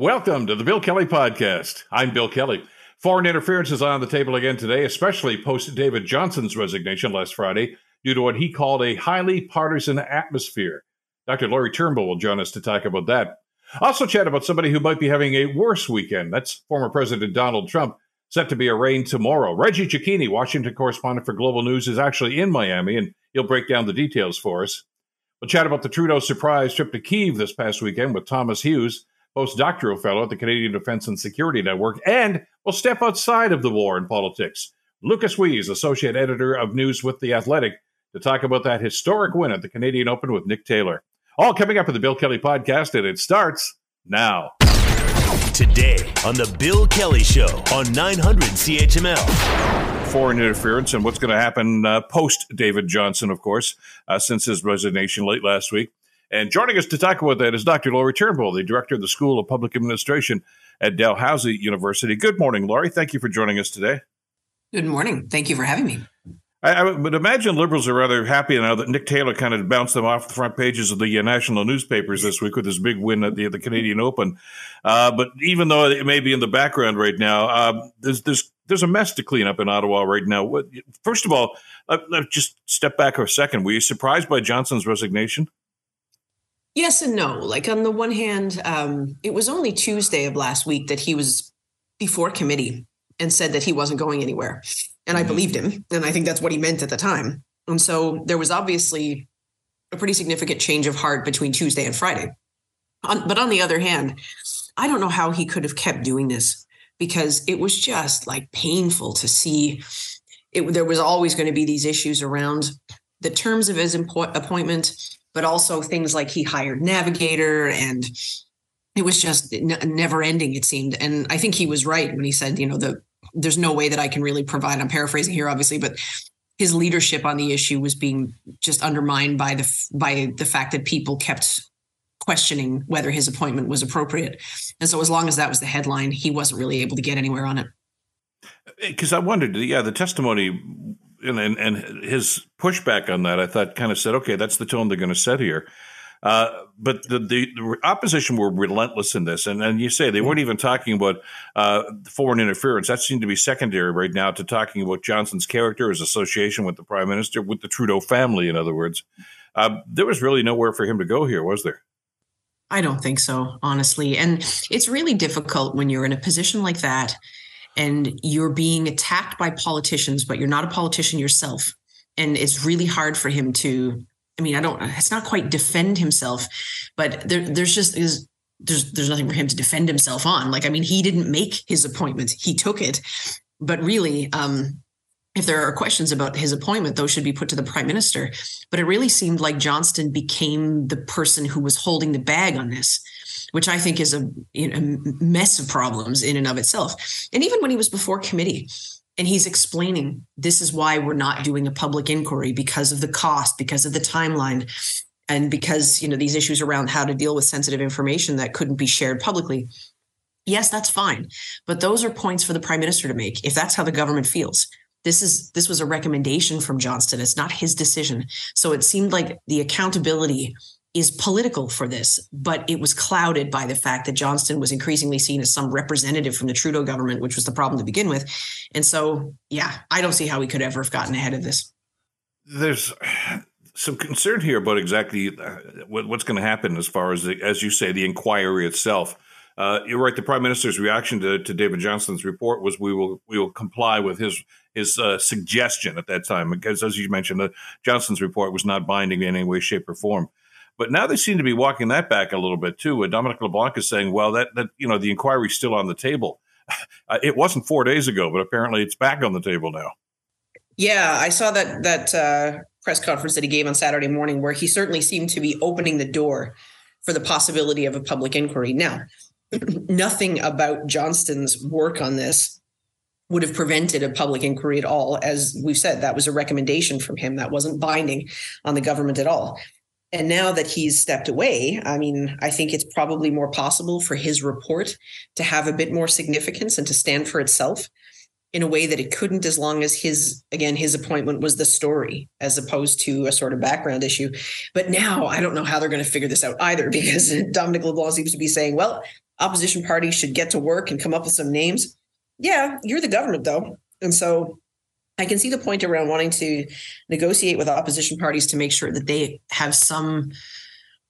Welcome to the Bill Kelly Podcast. I'm Bill Kelly. Foreign interference is on the table again today, especially post David Johnston's resignation last Friday due to what he called a highly partisan atmosphere. Dr. Lori Turnbull will join us to talk about that. Also, chat about somebody who might be having a worse weekend. That's former President Donald Trump, set to be arraigned tomorrow. Reggie Cecchini, Washington correspondent for Global News, is actually in Miami, and he'll break down the details for us. We'll chat about the Trudeau surprise trip to Kiev this past weekend with Thomas Hughes postdoctoral fellow at the Canadian Defense and Security Network, and will step outside of the war in politics. Lukas Weese, associate editor of News with The Athletic, to talk about that historic win at the Canadian Open with Nick Taylor. All coming up in the Bill Kelly podcast, and it starts now. Today on the Bill Kelly Show on 900 CHML. Foreign interference and what's going to happen uh, post David Johnston, of course, uh, since his resignation late last week. And joining us to talk about that is Dr. Lori Turnbull, the director of the School of Public Administration at Dalhousie University. Good morning, Laurie. Thank you for joining us today. Good morning. Thank you for having me. I, I, would imagine liberals are rather happy now that Nick Taylor kind of bounced them off the front pages of the uh, national newspapers this week with his big win at the, the Canadian Open. Uh, but even though it may be in the background right now, uh, there's, there's there's a mess to clean up in Ottawa right now. First of all, uh, just step back for a second. Were you surprised by Johnston's resignation? Yes and no. Like on the one hand, um, it was only Tuesday of last week that he was before committee and said that he wasn't going anywhere. And I mm-hmm. believed him. And I think that's what he meant at the time. And so there was obviously a pretty significant change of heart between Tuesday and Friday. On, but on the other hand, I don't know how he could have kept doing this because it was just like painful to see. It, there was always going to be these issues around the terms of his appointment but also things like he hired Navigator and it was just never ending it seemed. And i think he was right when he said you know the there's no way that i can really provide i'm paraphrasing here obviously but his leadership on the issue was being just undermined by the by the fact that people kept questioning whether his appointment was appropriate. And so as long as that was the headline he wasn't really able to get anywhere on it. Uh, because i wondered yeah the testimony and, and, and his pushback on that, I thought, kind of said, okay, that's the tone they're going to set here. Uh, but the, the, the, opposition were relentless in this, and and you say they weren't even talking about uh, foreign interference. That seemed to be secondary right now to talking about Johnston's character, his association with the prime minister, with the Trudeau family. In other words, uh, there was really nowhere for him to go here, was there? I don't think so, honestly. And it's really difficult when you're in a position like that and you're being attacked by politicians, but you're not a politician yourself. And it's really hard for him to, I mean, I don't, it's not quite defend himself, but there, there's just, is there's, there's nothing for him to defend himself on. Like, I mean, he didn't make his appointment, he took it. But really, um, if there are questions about his appointment, those should be put to the prime minister. But it really seemed like Johnston became the person who was holding the bag on this which I think is a, you know, mess of problems in and of itself. And even when he was before committee, and he's explaining this is why we're not doing a public inquiry because of the cost, because of the timeline, and because you know these issues around how to deal with sensitive information that couldn't be shared publicly. Yes, that's fine, but those are points for the prime minister to make if that's how the government feels this is this was a recommendation from Johnston. It's not his decision. So it seemed like the accountability is political for this, but it was clouded by the fact that Johnston was increasingly seen as some representative from the Trudeau government, which was the problem to begin with. And so, yeah, I don't see how we could ever have gotten ahead of this. There's some concern here about exactly uh, what's going to happen as far as, the, as you say, the inquiry itself. Uh, you're right. The prime minister's reaction to, to David Johnston's report was we will we will comply with his his uh, suggestion at that time because, as you mentioned, Johnston's report was not binding in any way, shape, or form. But now they seem to be walking that back a little bit too. Uh, Dominic LeBlanc is saying, well, that, that you know, the inquiry's still on the table. Uh, it wasn't four days ago, but apparently it's back on the table now. Yeah, I saw that that uh, press conference that he gave on Saturday morning, where he certainly seemed to be opening the door for the possibility of a public inquiry. Now, nothing about Johnston's work on this would have prevented a public inquiry at all. As we've said, that was a recommendation from him. That wasn't binding on the government at all. And now that he's stepped away, I mean, I think it's probably more possible for his report to have a bit more significance and to stand for itself in a way that it couldn't as long as his again his appointment was the story as opposed to a sort of background issue but now i don't know how they're going to figure this out either because dominic leblanc seems to be saying well opposition parties should get to work and come up with some names. Yeah, you're the government though. And so I can see the point around wanting to negotiate with opposition parties to make sure that they have some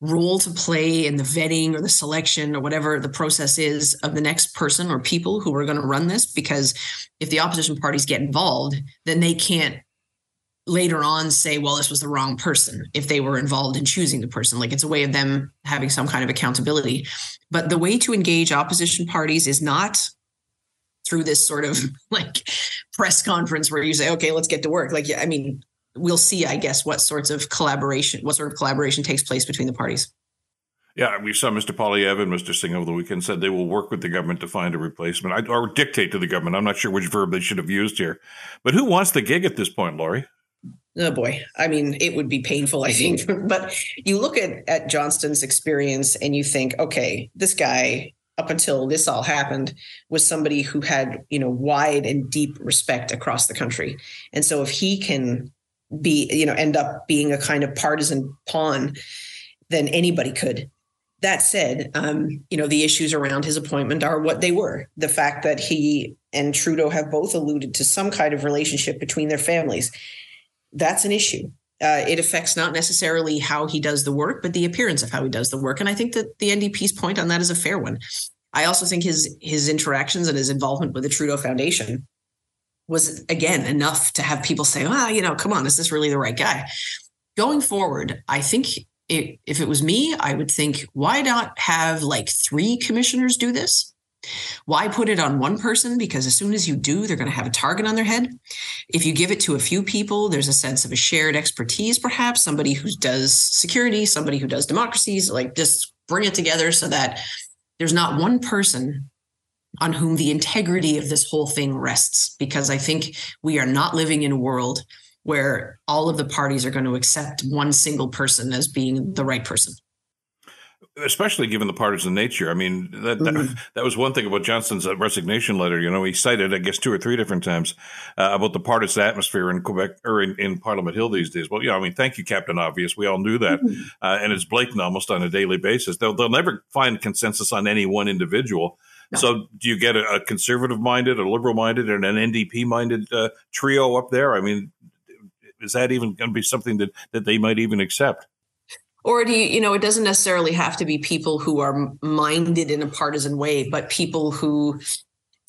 role to play in the vetting or the selection or whatever the process is of the next person or people who are going to run this because if the opposition parties get involved then they can't later on say well this was the wrong person if they were involved in choosing the person. Like it's a way of them having some kind of accountability. But the way to engage opposition parties is not through this sort of like press conference where you say okay let's get to work like i mean we'll see, I guess, what sorts of collaboration, what sort of collaboration takes place between the parties. Yeah, we saw Mr. Poilievre and Mr. Singh over the weekend said they will work with the government to find a replacement or dictate to the government. I'm not sure which verb they should have used here. But who wants the gig at this point, Lori? Oh boy. I mean, it would be painful, I think. but you look at, at Johnston's experience and you think, okay, this guy, up until this all happened, was somebody who had, you know, wide and deep respect across the country. And so if he can be you know end up being a kind of partisan pawn than anybody could. That said um, you know the issues around his appointment are what they were. The fact that he and trudeau have both alluded to some kind of relationship between their families that's an issue uh, it affects not necessarily how he does the work but the appearance of how he does the work and i think that the ndp's point on that is a fair one i also think his his interactions and his involvement with the trudeau foundation was again enough to have people say, "Ah, you know, come on, is this really the right guy?" Going forward, I think it, if it was me, I would think, why not have like three commissioners do this? Why put it on one person? Because as soon as you do, they're going to have a target on their head. If you give it to a few people, there's a sense of a shared expertise, perhaps somebody who does security, somebody who does democracies, like just bring it together so that there's not one person on whom the integrity of this whole thing rests, because I think we are not living in a world where all of the parties are going to accept one single person as being the right person. Especially given the partisan nature. I mean, that, that, mm-hmm. that was one thing about Johnston's uh, resignation letter. You know, he cited, I guess, two or three different times uh, about the partisan atmosphere in Quebec or in, in, Parliament Hill these days. Well, yeah, I mean, thank you, Captain Obvious. We all knew that. Mm-hmm. Uh, and it's blatant almost on a daily basis. They'll, they'll never find consensus on any one individual. No. So, do you get a, a conservative minded, a liberal minded, and an NDP minded uh, trio up there? I mean, is that even going to be something that, that they might even accept? Or do you, you know, it doesn't necessarily have to be people who are minded in a partisan way, but people who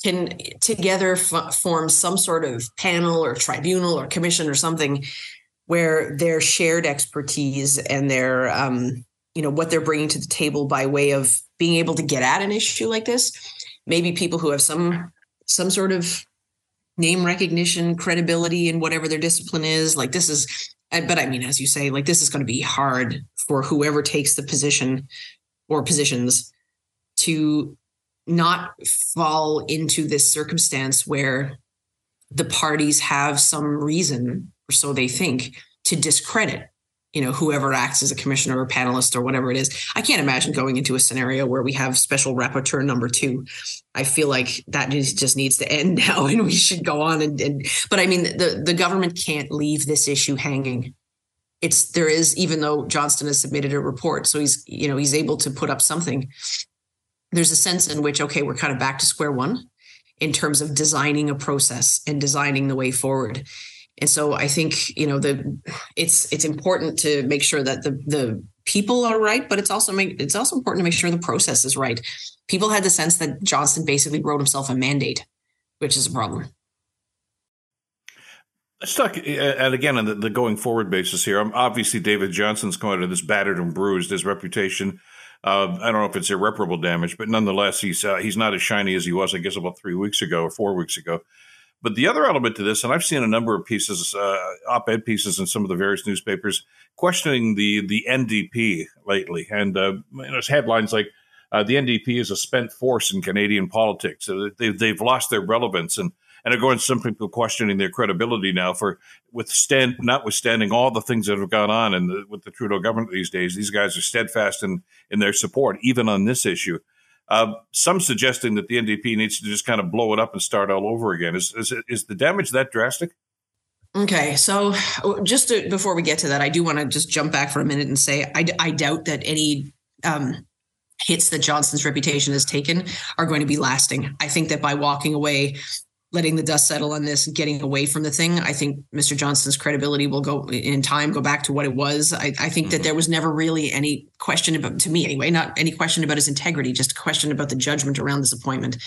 can together f- form some sort of panel or tribunal or commission or something where their shared expertise and their um, you know what they're bringing to the table by way of being able to get at an issue like this maybe people who have some some sort of name recognition credibility in whatever their discipline is like this is but i mean as you say like this is going to be hard for whoever takes the position or positions to not fall into this circumstance where the parties have some reason or so they think to discredit you know whoever acts as a commissioner or panelist or whatever it is. I can't imagine going into a scenario where we have special rapporteur number two. I feel like that just, needs to end now and we should go on and, and but i mean the, the government can't leave this issue hanging. It's there is even though johnston has submitted a report so he's you know he's able to put up something. There's a sense in which okay we're kind of back to square one in terms of designing a process and designing the way forward and so I think you know the it's it's important to make sure that the the people are right, but it's also make it's also important to make sure the process is right. People had the sense that Johnston basically wrote himself a mandate, which is a problem. Let's talk, and again, on the, the going forward basis here. Um, obviously, David Johnston's come out of this battered and bruised. His reputation, uh, I don't know if it's irreparable damage, but nonetheless, he's uh, he's not as shiny as he was, I guess, about three weeks ago or four weeks ago. But the other element to this, and I've seen a number of pieces, uh, op-ed pieces in some of the various newspapers questioning the the NDP lately, and uh, there's headlines like uh, the NDP is a spent force in Canadian politics. So they've they've lost their relevance, and and are going some people questioning their credibility now for withstand notwithstanding all the things that have gone on and with the Trudeau government these days. These guys are steadfast in in their support, even on this issue. Uh, some suggesting that the NDP needs to just kind of blow it up and start all over again. Is is, is the damage that drastic? Okay, so just to, before we get to that, I do want to just jump back for a minute and say I, I doubt that any um, hits that Johnston's reputation has taken are going to be lasting. I think that by walking away, letting the dust settle on this and getting away from the thing, I think Mr. Johnston's credibility will go in time, go back to what it was. I, I think mm-hmm. that there was never really any question about, to me anyway, not any question about his integrity, just a question about the judgment around this appointment.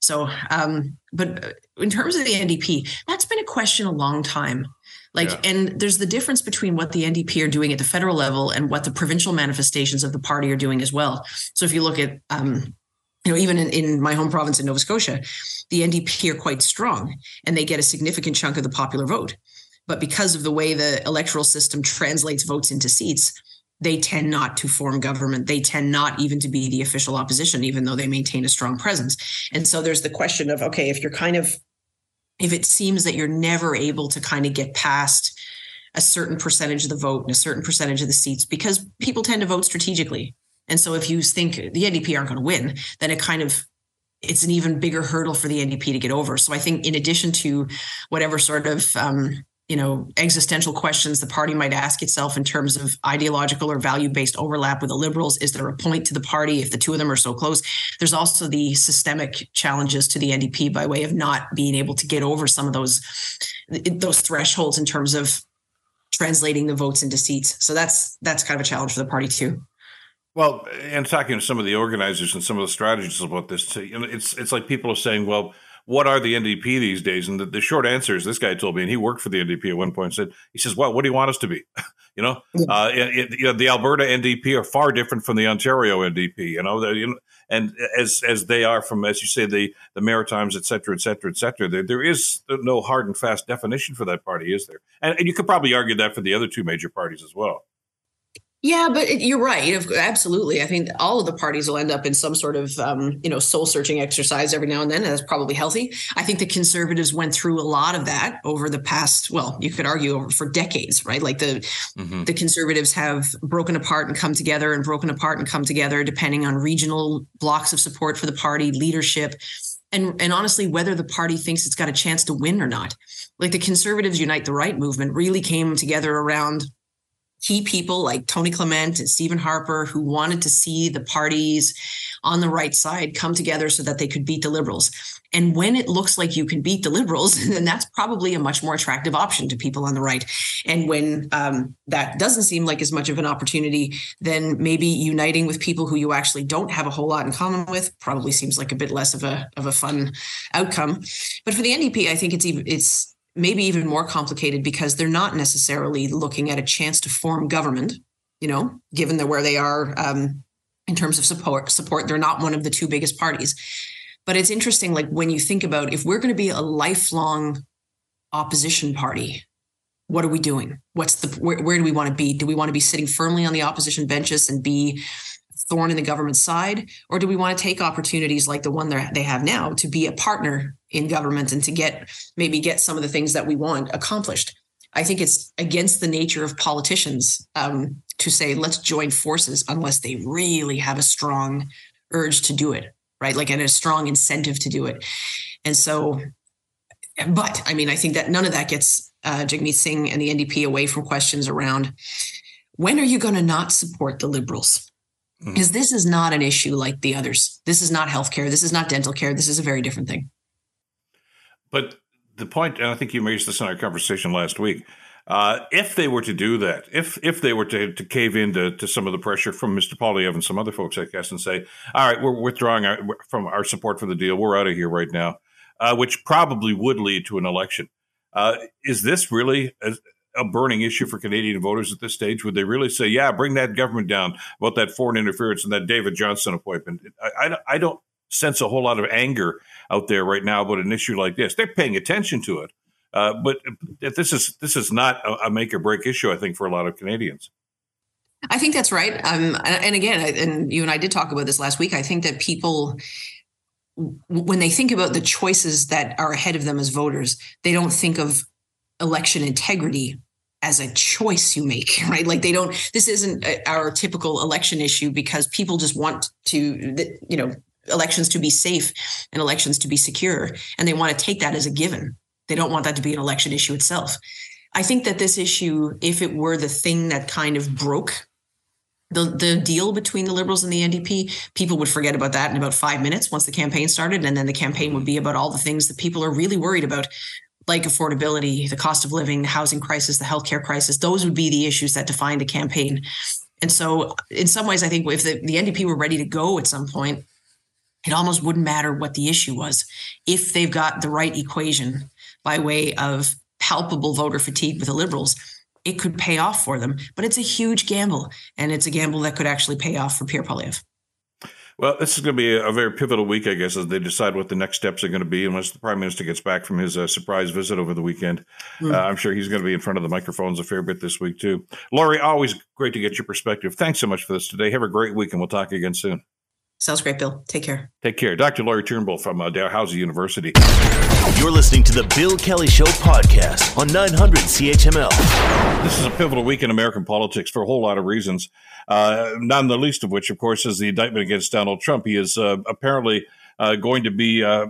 So, um, but in terms of the NDP, that's been a question a long time. Like, yeah. and there's the difference between what the NDP are doing at the federal level and what the provincial manifestations of the party are doing as well. So if you look at, um, you know, even in, in my home province in Nova Scotia, the NDP are quite strong and they get a significant chunk of the popular vote. But because of the way the electoral system translates votes into seats, they tend not to form government. They tend not even to be the official opposition, even though they maintain a strong presence. And so there's the question of okay, if you're kind of if it seems that you're never able to kind of get past a certain percentage of the vote and a certain percentage of the seats because people tend to vote strategically. And so if you think the NDP aren't going to win, then it kind of it's an even bigger hurdle for the NDP to get over. So I think in addition to whatever sort of um, you know existential questions the party might ask itself in terms of ideological or value based overlap with the liberals is there a point to the party if the two of them are so close? There's also the systemic challenges to the ndp by way of not being able to get over some of those those thresholds in terms of translating the votes into seats. So that's that's kind of a challenge for the party too well and talking to some of the organizers and some of the strategists about this too, you know it's it's like people are saying well what are the NDP these days? And the, the, short answer is this guy told me, and he worked for the NDP at one point. Said he says, "Well, what do you want us to be?" you know, uh, it, it, you know, the Alberta NDP are far different from the Ontario NDP. You know, you know, and as as they are from, as you say, the the Maritimes, et cetera, et cetera, et cetera. There there is no hard and fast definition for that party, is there? And, and you could probably argue that for the other two major parties as well. Yeah, but you're right. Absolutely. I think all of the parties will end up in some sort of, um, you know, soul searching exercise every now and then. And that's probably healthy. I think the conservatives went through a lot of that over the past, well, you could argue over for decades, right? Like the, mm-hmm. the conservatives have broken apart and come together and broken apart and come together depending on regional blocks of support for the party, leadership, and, and honestly, whether the party thinks it's got a chance to win or not. Like the conservatives unite the right movement really came together around key people like Tony Clement and Stephen Harper who wanted to see the parties on the right side come together so that they could beat the liberals. And when it looks like you can beat the liberals, then that's probably a much more attractive option to people on the right. And when um, that doesn't seem like as much of an opportunity, then maybe uniting with people who you actually don't have a whole lot in common with probably seems like a bit less of a of a fun outcome. But for the NDP, I think it's even it's maybe even more complicated because they're not necessarily looking at a chance to form government you know given the where they are um, in terms of support support they're not one of the two biggest parties. But it's interesting like when you think about if we're going to be a lifelong opposition party what are we doing? What's the where, where do we want to be? Do we want to be sitting firmly on the opposition benches and be thorn in the government side? Or do we want to take opportunities like the one they have now to be a partner in government and to get maybe get some of the things that we want accomplished i think it's against the nature of politicians um, to say let's join forces unless they really have a strong urge to do it right like and a strong incentive to do it and so but i mean i think that none of that gets uh, jagmeet singh and the ndp away from questions around when are you going to not support the liberals Mm-hmm. because this is not an issue like the others. This is not healthcare. This is not dental care. This is a very different thing. But the point, and I think you raised this in our conversation last week. Uh, if they were to do that, if if they were to, to cave into to some of the pressure from Mr. Poilievre and some other folks, I guess, and say, "All right, we're withdrawing our, from our support for the deal. We're out of here right now," uh, which probably would lead to an election. Uh, is this really a burning issue for Canadian voters at this stage? Would they really say, yeah, bring that government down about that foreign interference and that David Johnston appointment? I, I, I don't sense a whole lot of anger out there right now about an issue like this. They're paying attention to it. Uh, but this is this is not a, a, make or break issue, I think, for a lot of Canadians. I think that's right. Um, and again, and you and I did talk about this last week. I think that people, when they think about the choices that are ahead of them as voters, they don't think of election integrity as a choice you make, right? Like they don't, this isn't our typical election issue because people just want to, you know, elections to be safe and elections to be secure. And they want to take that as a given. They don't want that to be an election issue itself. I think that this issue, if it were the thing that kind of broke the the deal between the liberals and the NDP, people would forget about that in about five minutes once the campaign started, and then the campaign would be about all the things that people are really worried about, like affordability, the cost of living, the housing crisis, the healthcare crisis. Those would be the issues that define the campaign. And so, in some ways, I think if the, the NDP were ready to go at some point, it almost wouldn't matter what the issue was if they've got the right equation by way of palpable voter fatigue with the liberals it could pay off for them. But it's a huge gamble, and it's a gamble that could actually pay off for Pierre Poilievre. Well, this is going to be a very pivotal week, I guess, as they decide what the next steps are going to be. Unless the prime minister gets back from his uh, surprise visit over the weekend, mm. uh, I'm sure he's going to be in front of the microphones a fair bit this week too. Lori, always great to get your perspective. Thanks so much for this today. Have a great week, and we'll talk again soon. Sounds great, Bill. Take care. Take care. Dr. Lori Turnbull from uh, Dalhousie University. You're listening to the Bill Kelly Show podcast on 900 CHML. This is a pivotal week in American politics for a whole lot of reasons, uh, none the least of which, of course, is the indictment against Donald Trump. He is uh, apparently uh, going to be uh,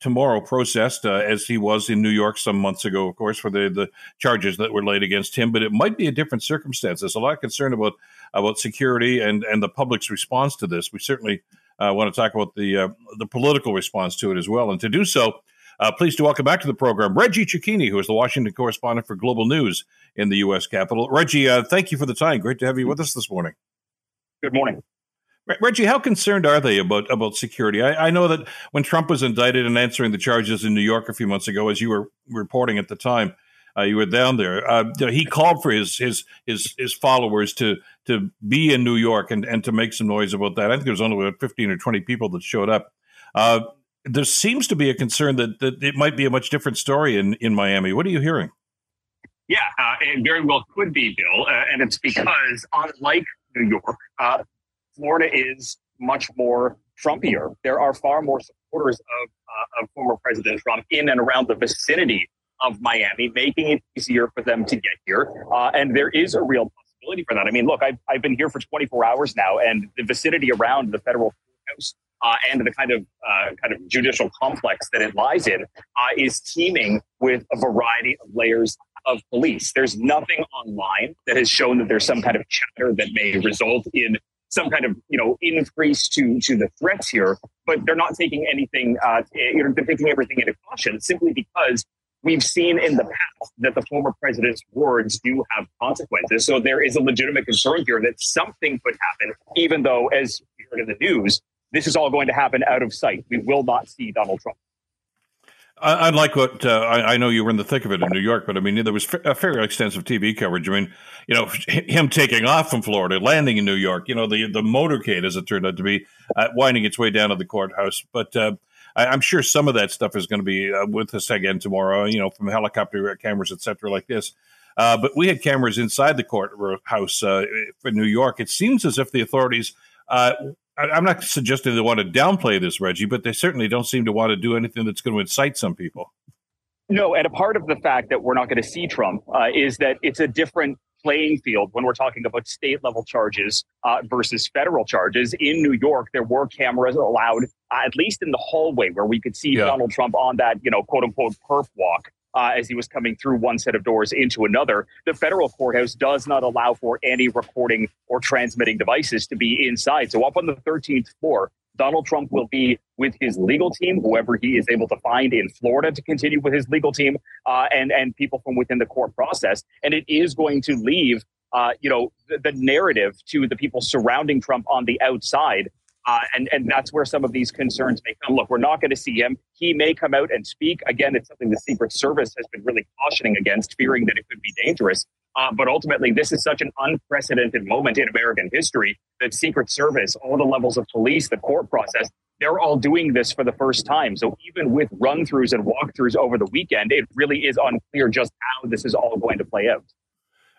tomorrow processed uh, as he was in New York some months ago, of course, for the, the charges that were laid against him. But it might be a different circumstance. There's a lot of concern about about security and and the public's response to this. We certainly uh, want to talk about the uh, the political response to it as well. And to do so, uh, pleased to welcome back to the program Reggie Cecchini, who is the Washington correspondent for Global News in the U.S. Capitol. Reggie, uh, thank you for the time. Great to have you with us this morning. Good morning. Reggie, how concerned are they about about security? I, I, know that when Trump was indicted and answering the charges in New York a few months ago, as you were reporting at the time, uh, you were down there. Uh, he called for his his his his followers to to be in New York and, and to make some noise about that. I think there was only about fifteen or twenty people that showed up. Uh, there seems to be a concern that, that it might be a much different story in, in Miami. What are you hearing? Yeah, uh, it very well could be, Bill. Uh, and it's because, unlike New York, uh, Florida is much more Trumpier. There are far more supporters of, of former President Trump in and around the vicinity of Miami, making it easier for them to get here. Uh, and there is a real possibility for that. I mean, look, I've, I've been here for 24 hours now, and the vicinity around the federal courthouse uh, and the kind of uh, kind of judicial complex that it lies in uh, is teeming with a variety of layers of police. There's nothing online that has shown that there's some kind of chatter that may result in some kind of you know increase to to the threats here, but they're not taking anything. Uh, you know, they're taking everything into caution simply because we've seen in the past that the former president's words do have consequences. So there is a legitimate concern here that something could happen, even though, as we heard in the news, this is all going to happen out of sight. We will not see Donald Trump. I, like what uh, I, I, know you were in the thick of it in New York, but I mean there was a fairly extensive TV coverage. I mean, you know, him taking off from Florida, landing in New York. You know, the the motorcade, as it turned out to be, uh, winding its way down to the courthouse. But uh, I, am sure some of that stuff is going to be uh, with us again tomorrow. You know, from helicopter cameras, etc., like this. Uh, but we had cameras inside the courthouse uh, for New York. It seems as if the authorities. Uh, I, am not suggesting they want to downplay this, Reggie, but they certainly don't seem to want to do anything that's going to incite some people. No, and a part of the fact that we're not going to see Trump uh, is that it's a different playing field when we're talking about state level charges uh, versus federal charges. In New York, there were cameras allowed, uh, at least in the hallway, where we could see yeah. Donald Trump on that, you know, quote unquote perp walk. Uh, as he was coming through one set of doors into another. The federal courthouse does not allow for any recording or transmitting devices to be inside. So, up on the 13th floor, Donald Trump will be with his legal team, whoever he is able to find in Florida to continue with his legal team, uh, and and people from within the court process. And it is going to leave, uh, you know, the, the, narrative to the people surrounding Trump on the outside. Uh, and and that's where some of these concerns may come. Look, we're not going to see him. He may come out and speak again. It's something the Secret Service has been really cautioning against, fearing that it could be dangerous. Uh, but ultimately, this is such an unprecedented moment in American history that Secret Service, all the levels of police, the court process, they're all doing this for the first time. So even with run throughs and walkthroughs over the weekend, it really is unclear just how this is all going to play out.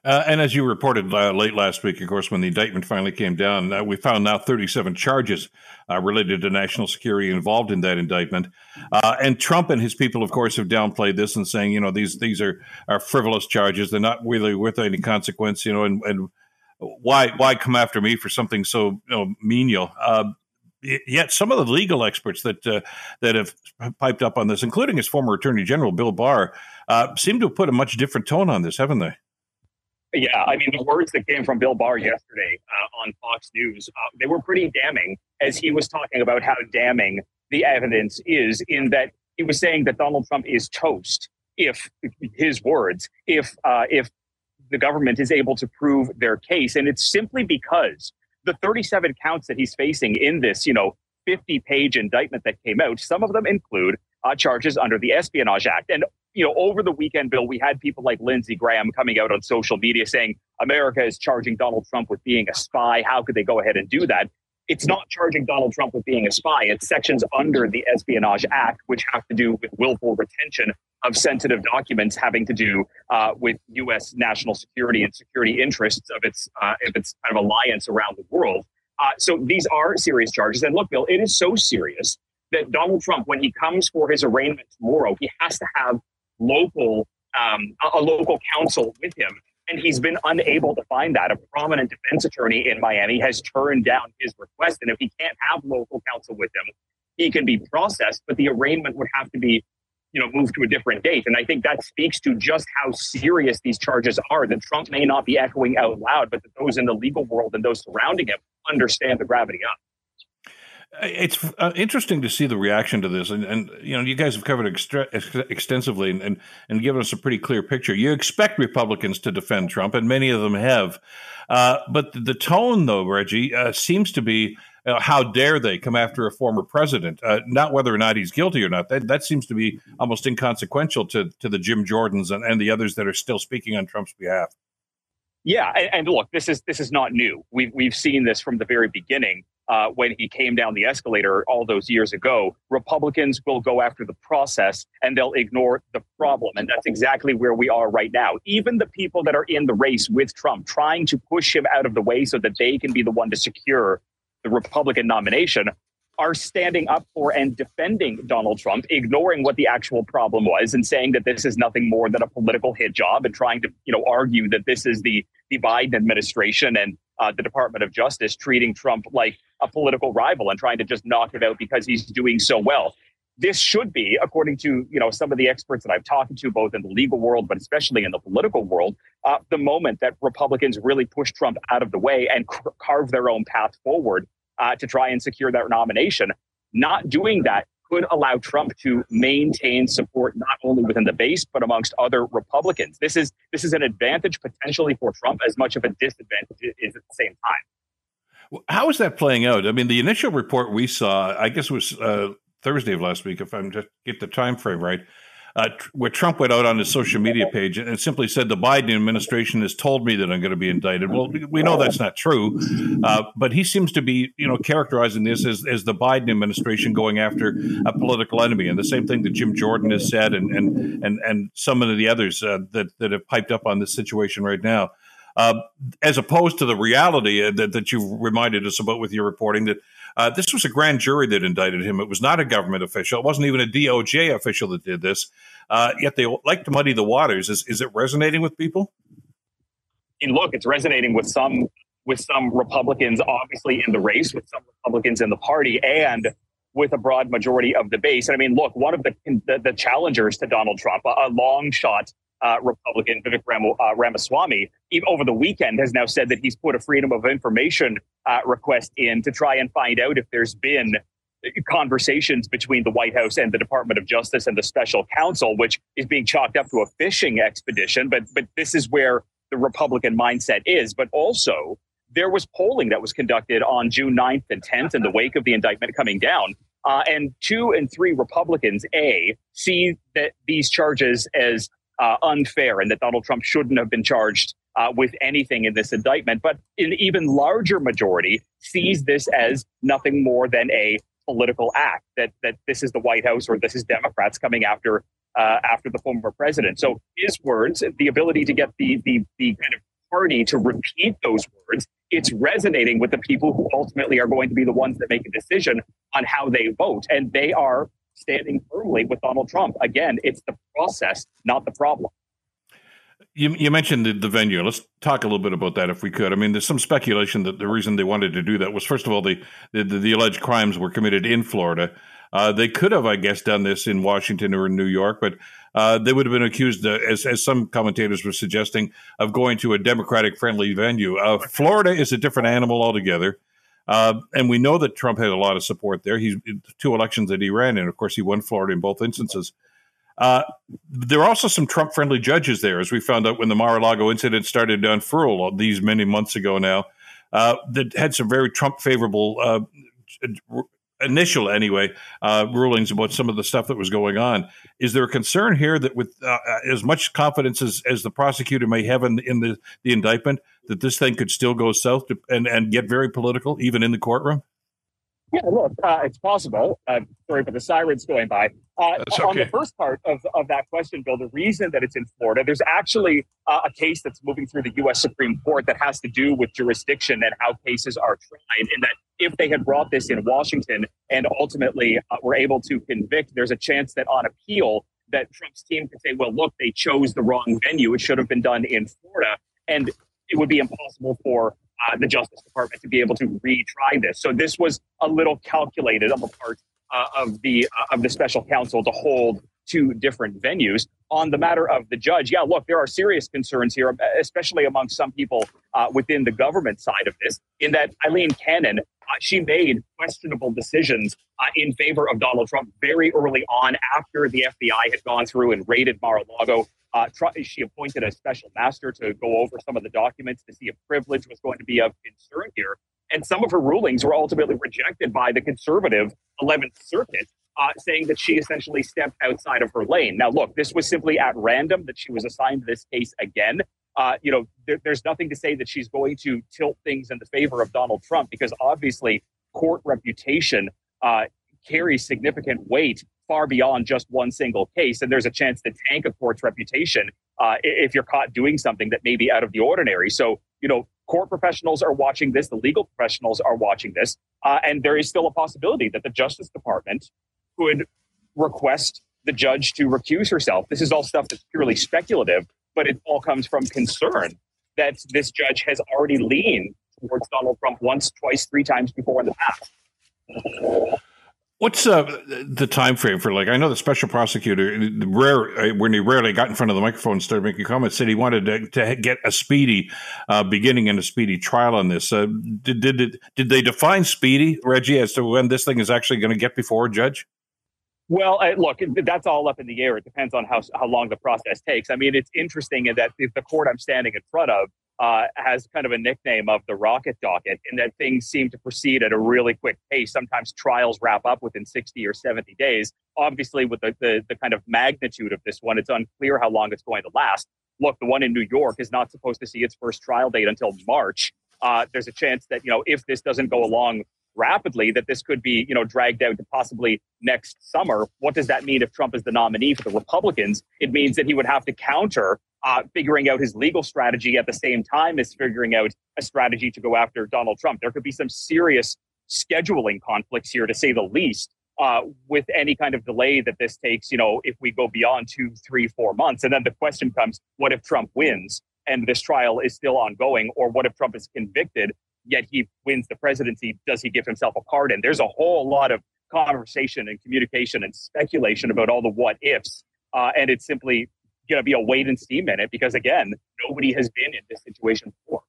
Uh, and as you reported uh, late last week, of course, when the indictment finally came down, uh, we found now 37 charges uh, related to national security involved in that indictment. Uh, and Trump and his people, of course, have downplayed this and saying, you know, these these are, are frivolous charges. They're not really worth any consequence, you know, and, and why why come after me for something so you know, menial? Uh, yet some of the legal experts that that have piped up on this, including his former Attorney General Bill Barr, seem to have put a much different tone on this, haven't they? Yeah, I mean, the words that came from Bill Barr yesterday uh, on Fox News, uh, they were pretty damning as he was talking about how damning the evidence is in that he was saying that Donald Trump is toast if his words, if uh, if the government is able to prove their case. And it's simply because the 37 counts that he's facing in this, you know, 50 page indictment that came out, some of them include uh, charges under the Espionage Act. And, you know, over the weekend, Bill, we had people like Lindsey Graham coming out on social media saying America is charging Donald Trump with being a spy. How could they go ahead and do that? It's not charging Donald Trump with being a spy. It's sections under the Espionage Act, which have to do with willful retention of sensitive documents having to do uh, with U.S. national security and security interests of its uh, of its kind of alliance around the world. Uh, so these are serious charges. And look, Bill, it is so serious that Donald Trump, when he comes for his arraignment tomorrow, he has to have local um, a, local counsel with him. And he's been unable to find that. A prominent defense attorney in Miami has turned down his request. And if he can't have local counsel with him, he can be processed, but the arraignment would have to be you know, moved to a different date. And I think that speaks to just how serious these charges are that Trump may not be echoing out loud, but that those in the legal world and those surrounding him understand the gravity of. It's uh, interesting to see the reaction to this, and, and you know, you guys have covered extra- extensively and, and, and given us a pretty clear picture. You expect Republicans to defend Trump, and many of them have, uh, but the tone, though, Reggie, uh, seems to be uh, how dare they come after a former president? Uh, not whether or not he's guilty or not. That that seems to be almost inconsequential to to the Jim Jordans and, and the others that are still speaking on Trump's behalf. Yeah, and, and look, this is this is not new. We've we've seen this from the very beginning. Uh, when he came down the escalator all those years ago, Republicans will go after the process and they'll ignore the problem. And that's exactly where we are right now. Even the people that are in the race with Trump, trying to push him out of the way so that they can be the one to secure the Republican nomination, are standing up for and defending Donald Trump, ignoring what the actual problem was and saying that this is nothing more than a political hit job and trying to, you know, argue that this is the, the Biden administration and uh, the Department of Justice treating Trump like a political rival and trying to just knock it out because he's doing so well. This should be, according to you know some of the experts that I've talked to, both in the legal world but especially in the political world, uh, the moment that Republicans really push Trump out of the way and c- carve their own path forward uh, to try and secure that nomination. Not doing that could allow Trump to maintain support not only within the base but amongst other Republicans. This is this is an advantage potentially for Trump as much of a disadvantage is at the same time. How is that playing out? I mean, the initial report we saw, I guess, it was uh, Thursday of last week, if I'm just get the time frame right uh, where Trump went out on his social media page and simply said the Biden administration has told me that I'm going to be indicted. Well, we know that's not true, uh, but he seems to be, you know, characterizing this as, as the Biden administration going after a political enemy, and the same thing that Jim Jordan has said, and and and and some of the others uh, that that have piped up on this situation right now. Uh, as opposed to the reality uh, that, that you've reminded us about with your reporting that uh, this was a grand jury that indicted him. It was not a government official. It wasn't even a DOJ official that did this. Uh, yet they like to muddy the waters. Is is it resonating with people? And look, it's resonating with some with some Republicans, obviously in the race, with some Republicans in the party, and with a broad majority of the base. And I mean, look, one of the the, the challengers to Donald Trump, a, a long shot uh, Republican Vivek Ram- uh, Ramaswamy, over the weekend has now said that he's put a Freedom of Information uh, request in to try and find out if there's been conversations between the White House and the Department of Justice and the special counsel, which is being chalked up to a fishing expedition. But but this is where the Republican mindset is. But also, there was polling that was conducted on June 9th and 10th in the wake of the indictment coming down. Uh, and two and three Republicans, A, see that these charges as uh, unfair and that Donald Trump shouldn't have been charged uh, with anything in this indictment. But an even larger majority sees this as nothing more than a political act that that this is the White House or this is Democrats coming after uh, after the former president. So his words, the ability to get the the the kind of party to repeat those words, it's resonating with the people who ultimately are going to be the ones that make a decision on how they vote, and they are standing firmly with Donald Trump. Again, it's the process, not the problem. You, you mentioned the, the, venue. Let's talk a little bit about that if we could. I mean, there's some speculation that the reason they wanted to do that was, first of all, the the, the alleged crimes were committed in Florida. Uh, they could have, I guess, done this in Washington or in New York, but uh, they would have been accused, uh, as, as some commentators were suggesting, of going to a Democratic friendly venue. Uh, Florida is a different animal altogether. Uh, and we know that Trump had a lot of support there. He's two elections that he ran in. Of course, he won Florida in both instances. Uh, there are also some Trump friendly judges there, as we found out when the Mar a Lago incident started to unfurl these many months ago now, uh, that had some very Trump favorable uh, initial anyway uh, rulings about some of the stuff that was going on. Is there a concern here that with uh, uh, as much confidence as, as the prosecutor may have in, in the, the indictment, that this thing could still go south to, and, and get very political, even in the courtroom? Yeah, look, uh, it's possible. Uh, sorry for the sirens going by. Uh, okay. On the first part of, of that question, Bill, the reason that it's in Florida, there's actually uh, a case that's moving through the U.S. Supreme Court that has to do with jurisdiction and how cases are tried. In that, if they had brought this in Washington and ultimately uh, were able to convict, there's a chance that on appeal, that Trump's team could say, "Well, look, they chose the wrong venue. It should have been done in Florida," and it would be impossible for uh, the Justice Department to be able to retry this. So this was a little calculated on the part uh, of the uh, of the special counsel to hold two different venues. On the matter of the judge, yeah, look, there are serious concerns here, especially among some people uh, within the government side of this, in that Aileen Cannon, uh, she made questionable decisions uh, in favor of Donald Trump very early on after the FBI had gone through and raided Mar-a-Lago. Uh, she appointed a special master to go over some of the documents to see if privilege was going to be of concern here. And some of her rulings were ultimately rejected by the conservative 11th Circuit, uh, saying that she essentially stepped outside of her lane. Now, look, this was simply at random that she was assigned this case again. Uh, you know, there, there's nothing to say that she's going to tilt things in the favor of Donald Trump because obviously court reputation uh, carries significant weight far beyond just one single case. And there's a chance to tank a court's reputation uh, if you're caught doing something that may be out of the ordinary. So, you know, court professionals are watching this, the legal professionals are watching this, uh, and there is still a possibility that the Justice Department could request the judge to recuse herself. This is all stuff that's purely speculative, but it all comes from concern that this judge has already leaned towards Donald Trump once, twice, three times before in the past. What's uh, the time frame for like? I know the special prosecutor, rare uh, when he rarely got in front of the microphone and started making comments, said he wanted to, to get a speedy uh, beginning and a speedy trial on this. Uh, did did did they define speedy, Reggie, as to when this thing is actually going to get before a judge? Well, uh, look, that's all up in the air. It depends on how how long the process takes. I mean, it's interesting in that the court I'm standing in front of uh, has kind of a nickname of the rocket docket in that things seem to proceed at a really quick pace. Sometimes trials wrap up within 60 or 70 days. Obviously, with the, the, the kind of magnitude of this one, it's unclear how long it's going to last. Look, the one in New York is not supposed to see its first trial date until March. Uh, there's a chance that, you know, if this doesn't go along rapidly, that this could be, you know, dragged out to possibly next summer. What does that mean if Trump is the nominee for the Republicans? It means that he would have to counter uh, figuring out his legal strategy at the same time as figuring out a strategy to go after Donald Trump. There could be some serious scheduling conflicts here, to say the least, uh, with any kind of delay that this takes. You know, if we go beyond two, three, four months, and then the question comes: What if Trump wins and this trial is still ongoing, or what if Trump is convicted yet he wins the presidency? Does he give himself a pardon? There's a whole lot of conversation and communication and speculation about all the what ifs. Uh, and it's simply going to be a wait and see minute because again, nobody has been in this situation before.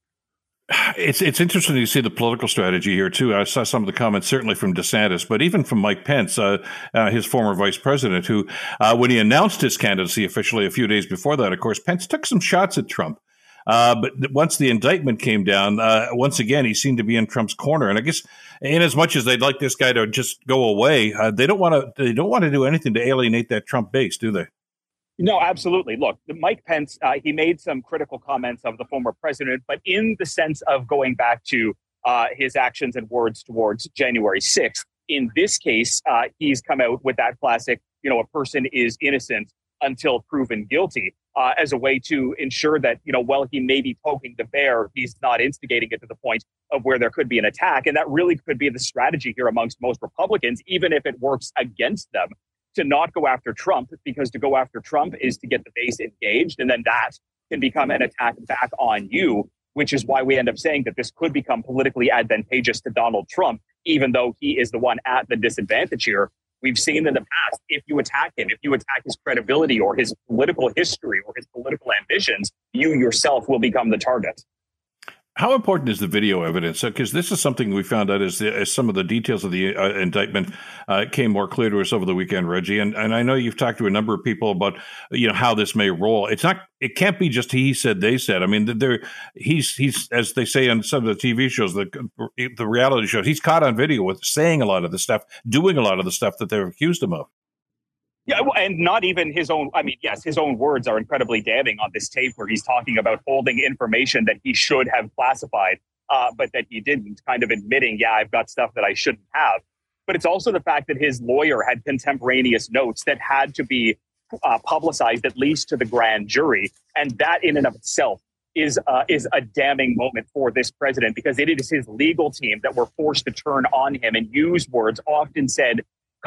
It's it's interesting to see the political strategy here too. I saw some of the comments certainly from DeSantis, but even from Mike Pence, uh, uh, his former vice president, who uh, when he announced his candidacy officially a few days before that, of course, Pence took some shots at Trump. Uh, but once the indictment came down, uh, once again he seemed to be in Trump's corner. And I guess, in as much as they'd like this guy to just go away, uh, they don't want to. They don't want to do anything to alienate that Trump base, do they? No, absolutely. Look, Mike Pence, uh, he made some critical comments of the former president, but in the sense of going back to uh, his actions and words towards January 6th. In this case, uh, he's come out with that classic, you know, a person is innocent until proven guilty uh, as a way to ensure that, you know, while he may be poking the bear, he's not instigating it to the point of where there could be an attack. And that really could be the strategy here amongst most Republicans, even if it works against them to not go after Trump because to go after Trump is to get the base engaged. And then that can become an attack back on you, which is why we end up saying that this could become politically advantageous to Donald Trump, even though he is the one at the disadvantage here. We've seen in the past, if you attack him, if you attack his credibility or his political history or his political ambitions, you yourself will become the target. How important is the video evidence? Because this is something we found out as, the, as some of the details of the uh, indictment uh, came more clear to us over the weekend, Reggie. And, and I know you've talked to a number of people about you know how this may roll. It's not. It can't be just he said they said. I mean, there he's he's as they say on some of the TV shows, the the reality shows, he's caught on video with saying a lot of the stuff, doing a lot of the stuff that they've accused him of. Yeah, and not even his own. I mean, yes, his own words are incredibly damning on this tape where he's talking about holding information that he should have classified, uh, but that he didn't, kind of admitting, yeah, I've got stuff that I shouldn't have. But it's also the fact that his lawyer had contemporaneous notes that had to be uh, publicized at least to the grand jury. And that, in and of itself, is uh, is a damning moment for this president because it is his legal team that were forced to turn on him and use words often said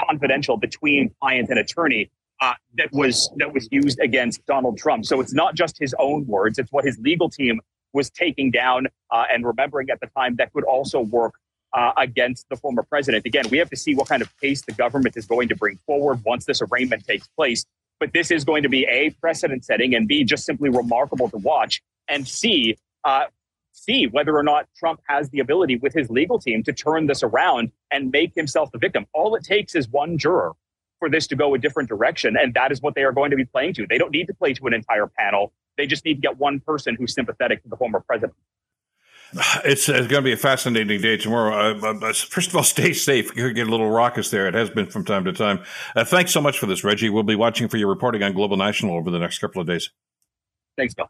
confidential between client and attorney uh, that was that was used against Donald Trump. So it's not just his own words; it's what his legal team was taking down uh, and remembering at the time that could also work uh, against the former president. Again, we have to see what kind of case the government is going to bring forward once this arraignment takes place. But this is going to be a precedent setting and b just simply remarkable to watch and see uh, see whether or not Trump has the ability with his legal team to turn this around and make himself the victim. All it takes is one juror for this to go a different direction. And that is what they are going to be playing to. They don't need to play to an entire panel. They just need to get one person who's sympathetic to the former president. It's, it's, going to be a fascinating day tomorrow. Uh, first of all, stay safe. You get a little raucous there. It has been from time to time. Uh, thanks so much for this, Reggie. We'll be watching for your reporting on Global National over the next couple of days. Thanks, Bill.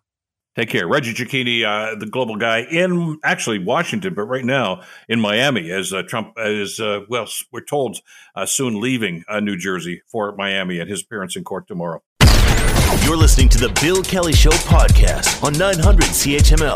Take care. Reggie Cecchini, uh, the global guy in actually Washington, but right now in Miami, as uh, Trump is, uh, well, we're told uh, soon leaving uh, New Jersey for Miami at his appearance in court tomorrow. You're listening to the Bill Kelly Show podcast on 900 CHML.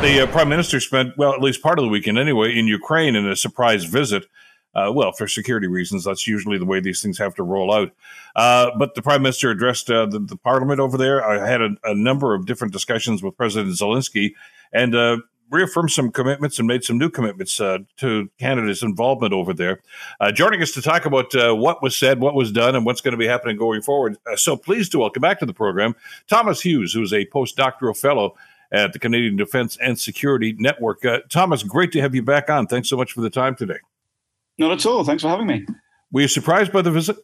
The uh, prime minister spent, well, at least part of the weekend anyway, in Ukraine in a surprise visit. Uh, well, for security reasons, that's usually the way these things have to roll out. Uh, but the prime minister addressed uh, the, the, parliament over there. I had a, a, number of different discussions with President Zelenskyy and uh, reaffirmed some commitments and made some new commitments uh, to Canada's involvement over there. Uh, joining us to talk about what was said, what was done, and what's going to be happening going forward. so pleased to welcome back to the program Thomas Hughes, who's a postdoctoral fellow at the Canadian Defense and Security Network. Thomas, great to have you back on. Thanks so much for the time today. Not at all. Thanks for having me. Were you surprised by the visit?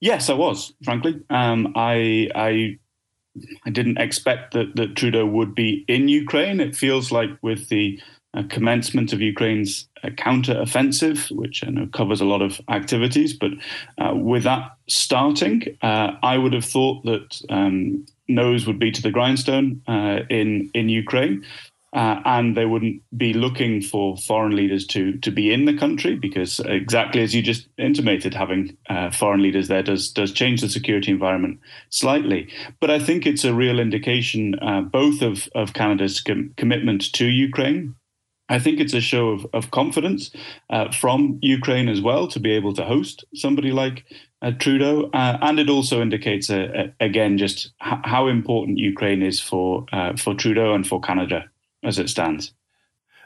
Yes, I was. Frankly, um, I, I I didn't expect that, that Trudeau would be in Ukraine. It feels like with the uh, commencement of Ukraine's uh, counter-offensive, which I know covers a lot of activities, but uh, with that starting, uh, I would have thought that um, nose would be to the grindstone uh, in in Ukraine. Uh, and they wouldn't be looking for foreign leaders to to be in the country because exactly as you just intimated, having uh, foreign leaders there does does change the security environment slightly. But I think it's a real indication uh, both of of Canada's com- commitment to Ukraine. I think it's a show of, of confidence uh, from Ukraine as well to be able to host somebody like uh, Trudeau, uh, and it also indicates again just h- how important Ukraine is for for Trudeau and for Canada as it stands.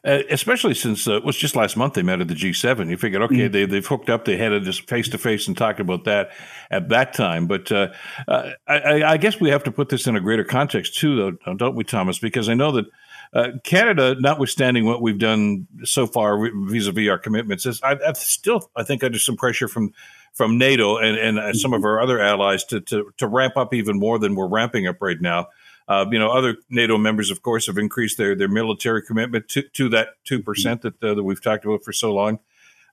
Uh, especially since uh, it was just last month they met at the G7. You figured, okay, mm. they, they've hooked up. They had a just face to face and talked about that at that time. But uh, I, I, guess we have to put this in a greater context too, though, don't we, Thomas? Because I know that uh, Canada, notwithstanding what we've done so far vis-a-vis our commitments, is I, I still I think under some pressure from from NATO and, and some of our other allies to, to to ramp up even more than we're ramping up right now. Uh, you know, other NATO members, of course, have increased their, their military commitment to, to that 2% that, uh, that we've talked about for so long.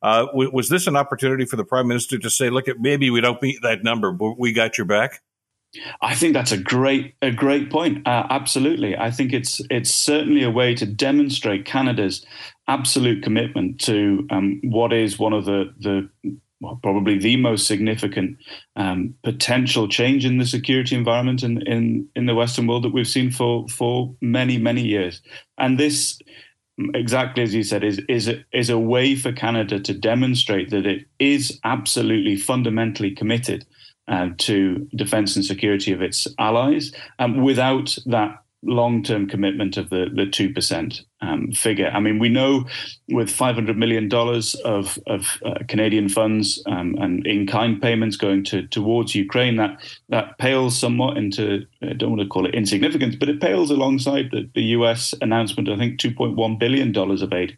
Uh, w- was this an opportunity for the prime minister to say, look, at maybe we don't meet that number, but we got your back? I think that's a great a great point. Uh, absolutely, I think it's it's certainly a way to demonstrate Canada's absolute commitment to um, what is one of the the well, probably the most significant um, potential change in the security environment in, in, in the Western world that we've seen for, for many, many years. And this, exactly as you said, is, is, a, is a way for Canada to demonstrate that it is absolutely fundamentally committed uh, to defense and security of its allies um, without that long-term commitment of the the two percent um, figure. I mean, we know with five hundred million dollars of of uh, Canadian funds um, and in-kind payments going to towards Ukraine, that that pales somewhat into I don't want to call it insignificance, but it pales alongside the, the U.S. announcement. I think two point one billion dollars of aid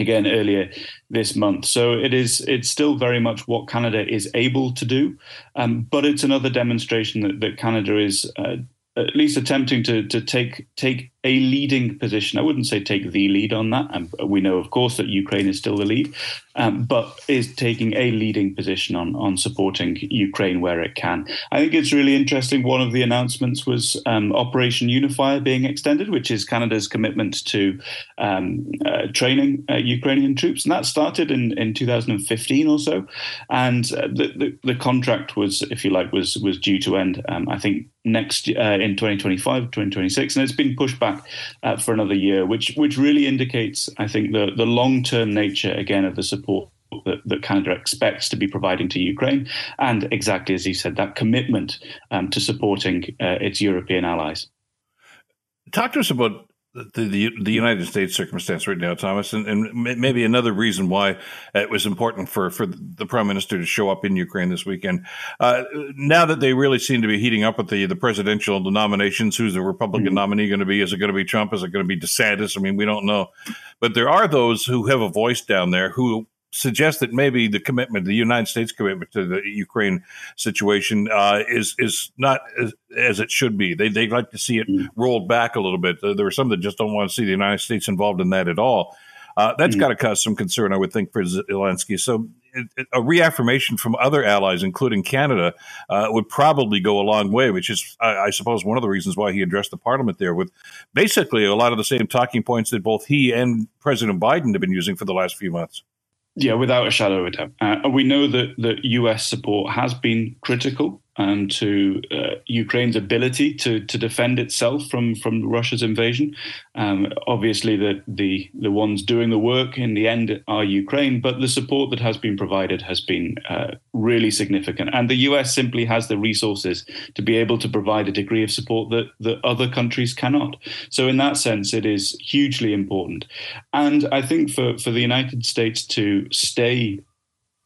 again earlier this month. So it is it's still very much what Canada is able to do, um, but it's another demonstration that, that Canada is uh, at least attempting to to take take a leading position. I wouldn't say take the lead on that. And we know, of course, that Ukraine is still the lead, um, but is taking a leading position on on supporting Ukraine where it can. I think it's really interesting. One of the announcements was um, Operation Unifier being extended, which is Canada's commitment to um, uh, training uh, Ukrainian troops, and that started in, in 2015 or so. And uh, the, the, the contract was, if you like, was was due to end. Um, I think next uh, in 2025, 2026, and it's been pushed back back uh, for another year, which which really indicates, I think, the the long term nature again of the support that, that, Canada expects to be providing to Ukraine, and exactly as you said, that commitment um, to supporting uh, its European allies. Talk to us about the, the, the United States circumstance right now, Thomas, and, and maybe another reason why it was important for, for the prime minister to show up in Ukraine this weekend. Uh, now that they really seem to be heating up with the the presidential nominations, who's the Republican mm-hmm. nominee going to be? Is it going to be Trump? Is it going to be DeSantis? I mean, we don't know, but there are those who have a voice down there who suggest that maybe the commitment, the United States commitment to the Ukraine situation, uh, is is not as, as, it should be. They they like to see it mm. rolled back a little bit. There are some that just don't want to see the United States involved in that at all. Uh, that's mm. got to cause some concern, I would think, for Zelenskyy. So, a reaffirmation from other allies, including Canada, uh, would probably go a long way. Which is, I, I, suppose, one of the reasons why he addressed the Parliament there with basically a lot of the same talking points that both he and President Biden have been using for the last few months. Yeah, without a shadow of a doubt. Uh, we know that, that US support has been critical um, to uh, Ukraine's ability to to defend itself from from Russia's invasion. Um, obviously, the the the ones doing the work in the end are Ukraine, but the support that has been provided has been uh, really significant, and the U.S. simply has the resources to be able to provide a degree of support that that other countries cannot. So, in that sense, it is hugely important, and I think for for the United States to stay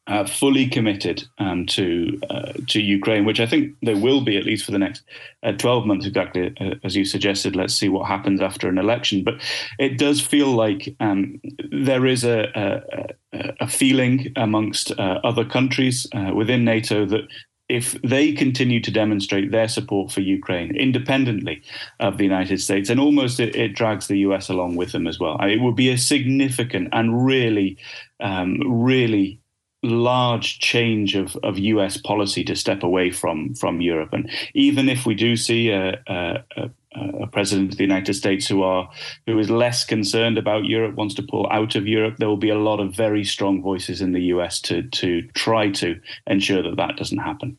uh, fully committed um, to uh, to Ukraine, which I think they will be at least for the next uh, 12 months, exactly uh, as you suggested. Let's see what happens after an election. But it does feel like um, there is a, a, a feeling amongst uh, other countries uh, within NATO that if they continue to demonstrate their support for Ukraine independently of the United States, and almost it, it drags the US along with them as well. I mean, it would be a significant and really, um, really large change of, of US policy to step away from from Europe. And even if we do see a, a, a, president of the United States who are who is less concerned about Europe, wants to pull out of Europe, there will be a lot of very strong voices in the US to to try to ensure that that doesn't happen.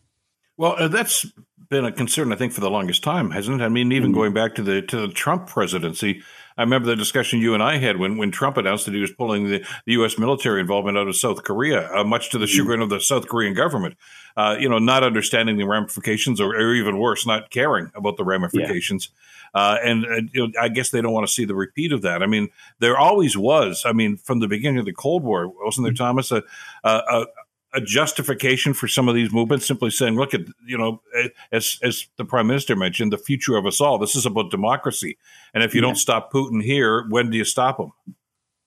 Well, uh, that's been a concern, I think, for the longest time, hasn't it? I mean, even mm-hmm. going back to the to the Trump presidency, I remember the discussion you and I had when, when Trump announced that he was pulling the, the U.S. military involvement out of South Korea, uh, much to the mm-hmm. chagrin of the South Korean government. Uh, you know, not understanding the ramifications, or, or, even worse, not caring about the ramifications. Yeah. Uh, and uh, you know, I guess they don't want to see the repeat of that. I mean, there always was. I mean, from the beginning of the Cold War, wasn't there, mm-hmm. Thomas, a, a, a justification for some of these movements, simply saying, look at, you know, as, as the prime minister mentioned, the future of us all. This is about democracy. And if you yeah. don't stop Putin here, when do you stop him?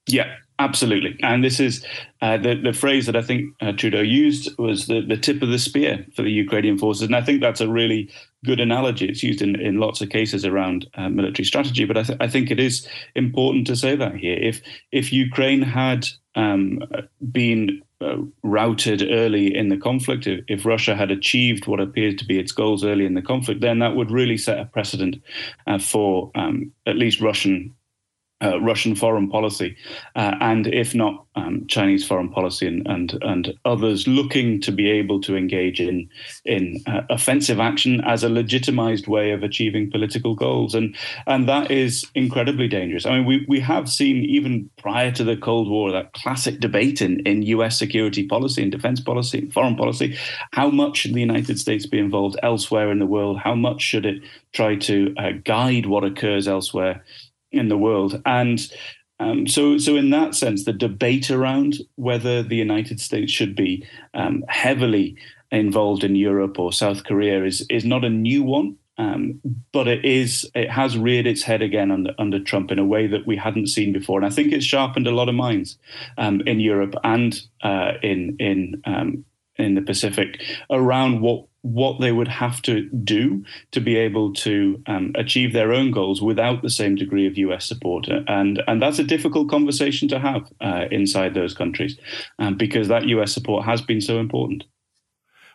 Yeah, absolutely. And this is uh, the, the phrase that I think uh, Trudeau used was the, the tip of the spear for the Ukrainian forces. And I think that's a really good analogy. It's used in, in lots of cases around uh, military strategy. But I, th- I think it is important to say that here. If, if Ukraine had um, been uh, routed early in the conflict, if, if, Russia had achieved what appears to be its goals early in the conflict, then that would really set a precedent uh, for um, at least Russian uh, Russian foreign policy, uh, and if not um, Chinese foreign policy, and, and and others looking to be able to engage in in uh, offensive action as a legitimized way of achieving political goals, and and that is incredibly dangerous. I mean, we we have seen even prior to the Cold War that classic debate in in U.S. security policy and defense policy, and foreign policy, how much should the United States be involved elsewhere in the world? How much should it try to uh, guide what occurs elsewhere? In the world. And um, so, so in that sense, the debate around whether the United States should be um, heavily involved in Europe or South Korea is is not a new one. Um, but it is it has reared its head again under under Trump in a way that we hadn't seen before, and I think it's sharpened a lot of minds um, in Europe and uh, in in um, in the Pacific around what what they would have to do to be able to um, achieve their own goals without the same degree of US support. And, and that's a difficult conversation to have uh, inside those countries um, because that US support has been so important.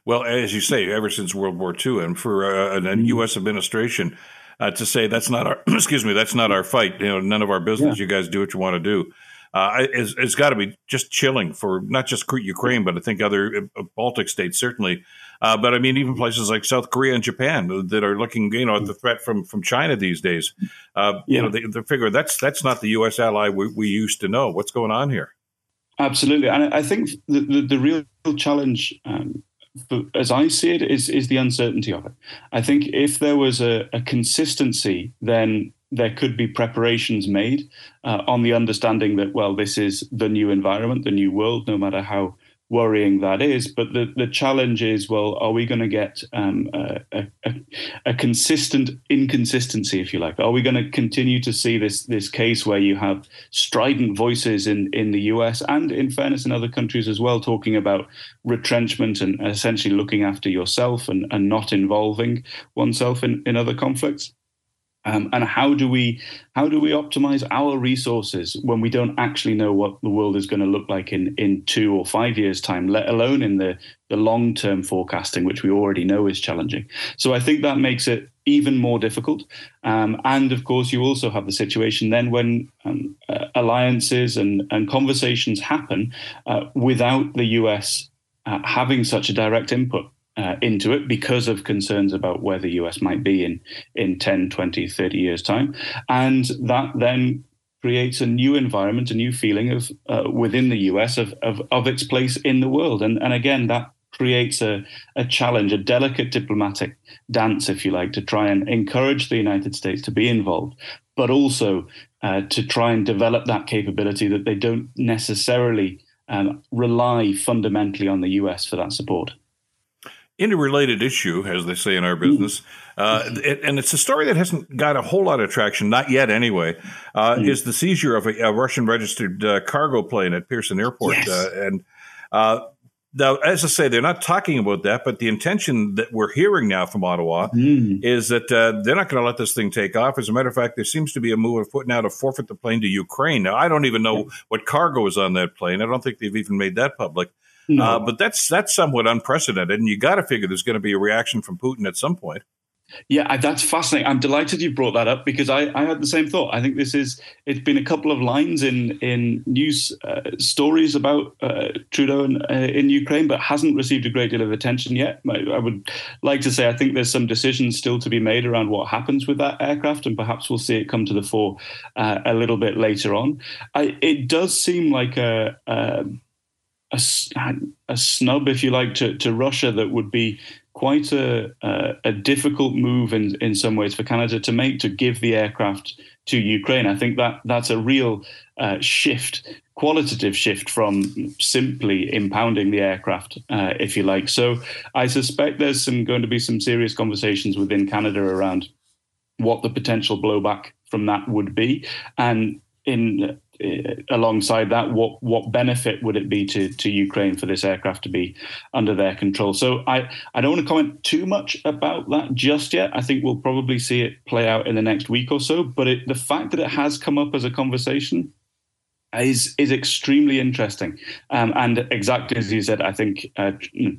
Well, as you say, ever since World War II, and for uh, a U.S. administration uh, to say that's not our excuse me, that's not our fight. You know, none of our business. Yeah. You guys do what you want to do uh, it's, it's got to be just chilling for not just Ukraine, but I think other uh, Baltic states certainly. Uh, but I mean, even places like South Korea and Japan that are looking, you know, at the threat from from China these days. Uh, you know, they, they figure that's that's not the U.S. ally we, we used to know. What's going on here? Absolutely, and I think the the, the real challenge. Um, as I see it, is is the uncertainty of it. I think if there was a, a consistency, then there could be preparations made uh, on the understanding that, well, this is the new environment, the new world, no matter how worrying that is. But the, the challenge is, well, are we going to get um, a, a, a, consistent inconsistency, if you like? Are we going to continue to see this this case where you have strident voices in, in the US and, in fairness, in other countries as well, talking about retrenchment and essentially looking after yourself and, and not involving oneself in, in other conflicts? Um, and how do we how do we optimize our resources when we don't actually know what the world is going to look like in in two or five years time let alone in the the long term forecasting which we already know is challenging? So i think that makes it even more difficult. Um, and of course you also have the situation then when um, uh, alliances and and conversations happen uh, without the us uh, having such a direct input uh, into it because of concerns about where the US might be in, in 10, 20, 30 years' time. And that then creates a new environment, a new feeling of uh, within the US of, of, of its place in the world. And, and again, that creates a, a challenge, a delicate diplomatic dance, if you like, to try and encourage the United States to be involved, but also uh, to try and develop that capability that they don't necessarily um, rely fundamentally on the US for that support interrelated issue, as they say in our business, uh, it, and it's a story that hasn't got a whole lot of traction, not yet anyway, uh, mm. is the seizure of a, a Russian registered uh, cargo plane at Pearson Airport. Yes. Uh, and uh, now, as I say, they're not talking about that, but the intention that we're hearing now from Ottawa mm. is that uh, they're not going to let this thing take off. As a matter of fact, there seems to be a move of putting out a forfeit the plane to Ukraine. Now, I don't even know what cargo is on that plane. I don't think they've even made that public. No. Uh, but that's that's somewhat unprecedented, and you got to figure there's going to be a reaction from Putin at some point. Yeah, that's fascinating. I'm delighted you brought that up because I, I had the same thought. I think this is it's been a couple of lines in in news uh, stories about uh, Trudeau in, uh, in Ukraine, but hasn't received a great deal of attention yet. I, would like to say I think there's some decisions still to be made around what happens with that aircraft, and perhaps we'll see it come to the fore uh, a little bit later on. I, it does seem like a, a a, a snub, if you like, to, to Russia that would be quite a, a, difficult move in, in some ways for Canada to make to give the aircraft to Ukraine. I think that that's a real uh, shift, qualitative shift from simply impounding the aircraft, uh, if you like. So I suspect there's some going to be some serious conversations within Canada around what the potential blowback from that would be, and in Eh, alongside that, what what benefit would it be to to Ukraine for this aircraft to be under their control? So I I don't want to comment too much about that just yet. I think we'll probably see it play out in the next week or so. But it, the fact that it has come up as a conversation is is extremely interesting. Um, and exactly as you said, I think uh,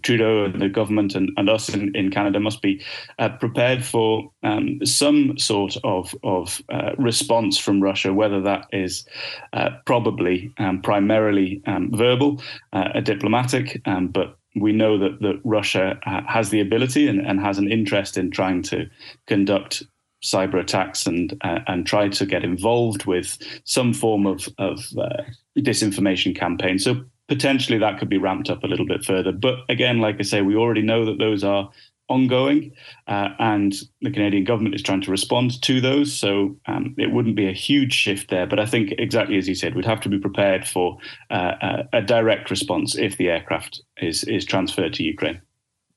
Trudeau and the government and, and us in, in Canada must be uh, prepared for um, some sort of of uh, response from Russia, whether that is uh, probably um, primarily um, verbal, uh, diplomatic, um, but we know that, that Russia uh, has the ability and, and has an interest in trying to conduct cyber attacks and uh, and try to get involved with some form of of uh, disinformation campaign. So potentially that could be ramped up a little bit further. But again, like I say, we already know that those are ongoing, uh, and the Canadian government is trying to respond to those. So um, it wouldn't be a huge shift there. But I think exactly as you said, we'd have to be prepared for uh, a direct response if the aircraft is is transferred to Ukraine.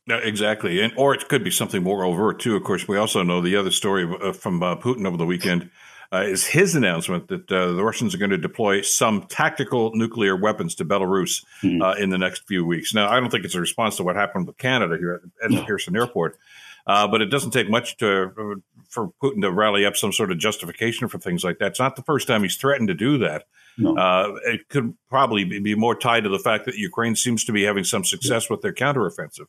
Yeah, exactly, and or it could be something more overt too. Of course, we also know the other story uh, from uh, Putin over the weekend uh, is his announcement that uh, the Russians are going to deploy some tactical nuclear weapons to Belarus mm. uh, in the next few weeks. Now, I don't think it's a response to what happened with Canada here at, no. Pearson Airport, uh, but it doesn't take much to for Putin to rally up some sort of justification for things like that. It's not the first time he's threatened to do that. No. it could probably be more tied to the fact that Ukraine seems to be having some success with their counteroffensive.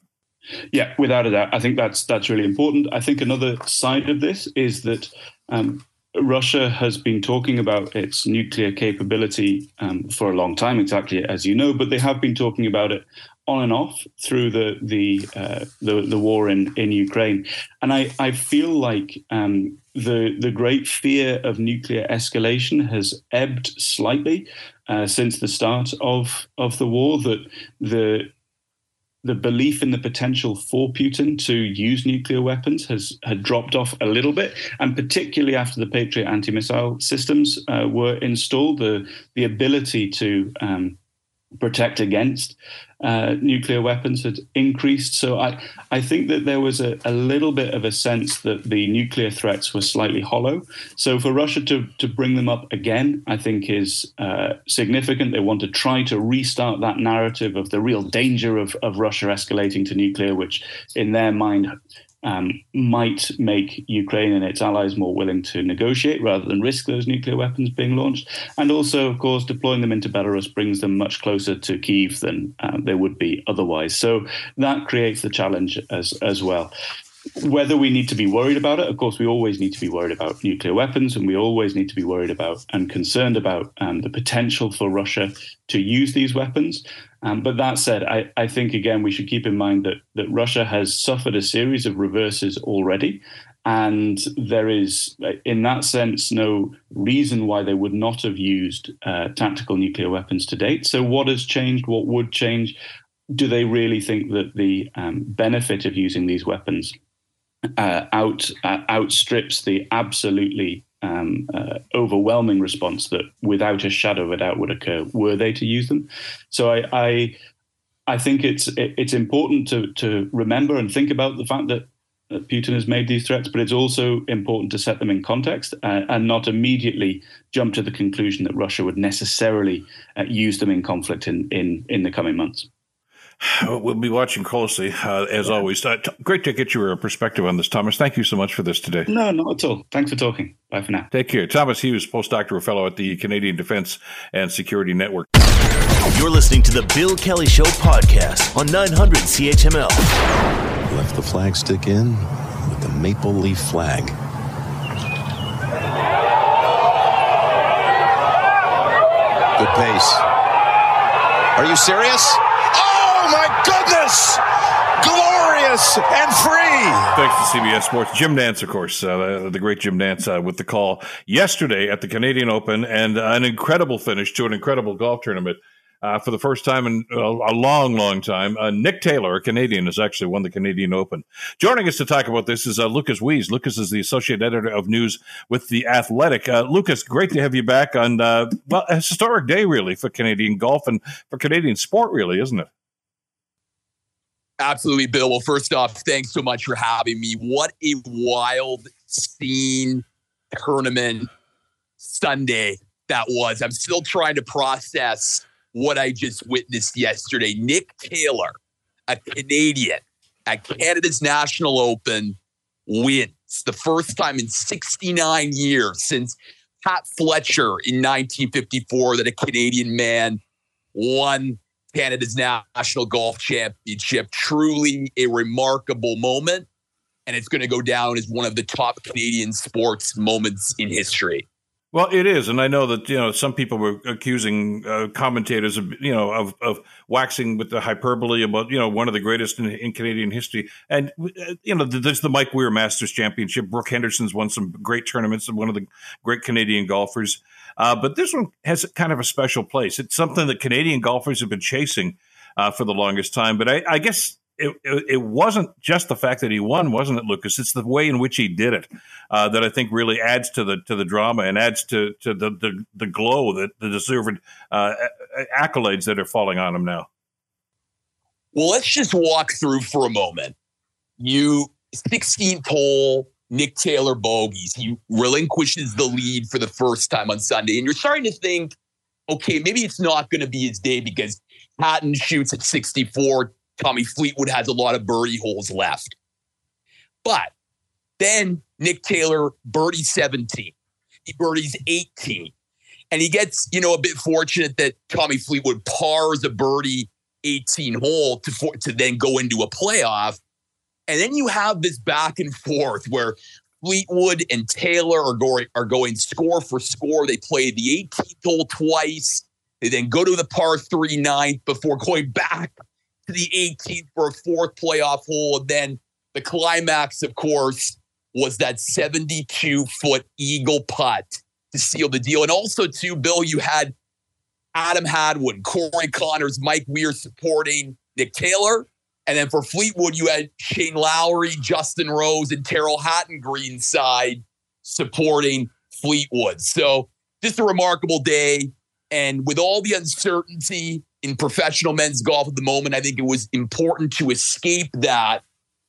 Yeah, without a doubt. I think that's that's really important. I think another side of this is that um, Russia has been talking about its nuclear capability um, for a long time, exactly as you know, but they have been talking about it on and off through the the uh, the, the, war in, in Ukraine, and I, I feel like um, the the great fear of nuclear escalation has ebbed slightly uh, since the start of of the war. That the the belief in the potential for Putin to use nuclear weapons has had dropped off a little bit, and particularly after the Patriot anti-missile systems uh, were installed, the the ability to um, protect against uh, nuclear weapons had increased. So I, I think that there was a, a, little bit of a sense that the nuclear threats were slightly hollow. So for Russia to, to bring them up again, I think is uh, significant. They want to try to restart that narrative of the real danger of, of Russia escalating to nuclear, which in their mind um, might make Ukraine and its allies more willing to negotiate rather than risk those nuclear weapons being launched. And also, of course, deploying them into Belarus brings them much closer to Kiev than uh, they would be otherwise. So that creates the challenge as as well whether we need to be worried about it, of course, we always need to be worried about nuclear weapons, and we always need to be worried about and concerned about um, the potential for Russia to use these weapons. Um, but that said, I, I, think again we should keep in mind that that Russia has suffered a series of reverses already, and there is, in that sense, no reason why they would not have used uh, tactical nuclear weapons to date. So, what has changed? What would change? Do they really think that the um, benefit of using these weapons uh, out uh, outstrips the absolutely um, uh, overwhelming response that, without a shadow of a doubt, would occur were they to use them. So I, I, I think it's it's important to to remember and think about the fact that. Putin has made these threats, but it's also important to set them in context uh, and not immediately jump to the conclusion that Russia would necessarily uh, use them in conflict in, in, in the coming months. We'll be watching closely, uh, as yeah. always. Uh, t- great to get your perspective on this, Thomas. Thank you so much for this today. No, not at all. Thanks for talking. Bye for now. Take care. Thomas Hughes, postdoctoral fellow at the Canadian Defense and Security Network. You're listening to the Bill Kelly Show podcast on 900 CHML. Left the flag stick in with the maple leaf flag. Good pace. Are you serious? My goodness! Glorious and free. Thanks to CBS Sports. Jim Nantz, of course, uh, the great Jim Nantz uh, with the call yesterday at the Canadian Open and an incredible finish to an incredible golf tournament. Uh, for the first time in a, long, long time. Uh, Nick Taylor, a Canadian, has actually won the Canadian Open. Joining us to talk about this is uh, Lukas Weese. Lukas is the associate editor of news with the Athletic. Uh, Lukas, great to have you back on uh, well a historic day, really, for Canadian golf and for Canadian sport, really, isn't it? Absolutely, Bill. Well, first off, thanks so much for having me. What a wild scene tournament Sunday that was. I'm still trying to process what I just witnessed yesterday. Nick Taylor, a Canadian at Canada's National Open, wins the first time in 69 years since Pat Fletcher in 1954 that a Canadian man won Canada's national golf championship. Truly a remarkable moment. And it's going to go down as one of the top Canadian sports moments in history. Well, it is, and I know that you know some people were accusing uh, commentators of you know of, of waxing with the hyperbole about you know one of the greatest in, in Canadian history, and uh, you know there's the Mike Weir Masters Championship. Brooke Henderson's won some great tournaments, and one of the great Canadian golfers. Uh, but this one has kind of a special place. It's something that Canadian golfers have been chasing uh, for the longest time. But I, I guess it, it, wasn't just the fact that he won, wasn't it, Lukas? It's the way in which he did it uh, that I think really adds to the to the drama and adds to to the the, the glow that the deserved uh, accolades that are falling on him now. Well, let's just walk through for a moment. You 16th hole, Nick Taylor bogeys. He relinquishes the lead for the first time on Sunday, and you're starting to think, okay, maybe it's not going to be his day because Hatton shoots at 64. Tommy Fleetwood has a lot of birdie holes left. But then Nick Taylor birdie 17. He birdies 18. And he gets, you know, a bit fortunate that Tommy Fleetwood pars a birdie 18 hole to, for, to then go into a playoff. And then you have this back and forth where Fleetwood and Taylor are going are going score for score. They play the 18th hole twice. They then go to the par three ninth before going back to the 18th for a fourth playoff hole. And then the climax, of course, was that 72 foot eagle putt to seal the deal. And also, too, Bill, you had Adam Hadwin, Corey Conners, Mike Weir supporting Nick Taylor. And then for Fleetwood, you had Shane Lowry, Justin Rose, and Tyrrell Hatton Greenside supporting Fleetwood. So just a remarkable day. And with all the uncertainty in professional men's golf at the moment. I think it was important to escape that.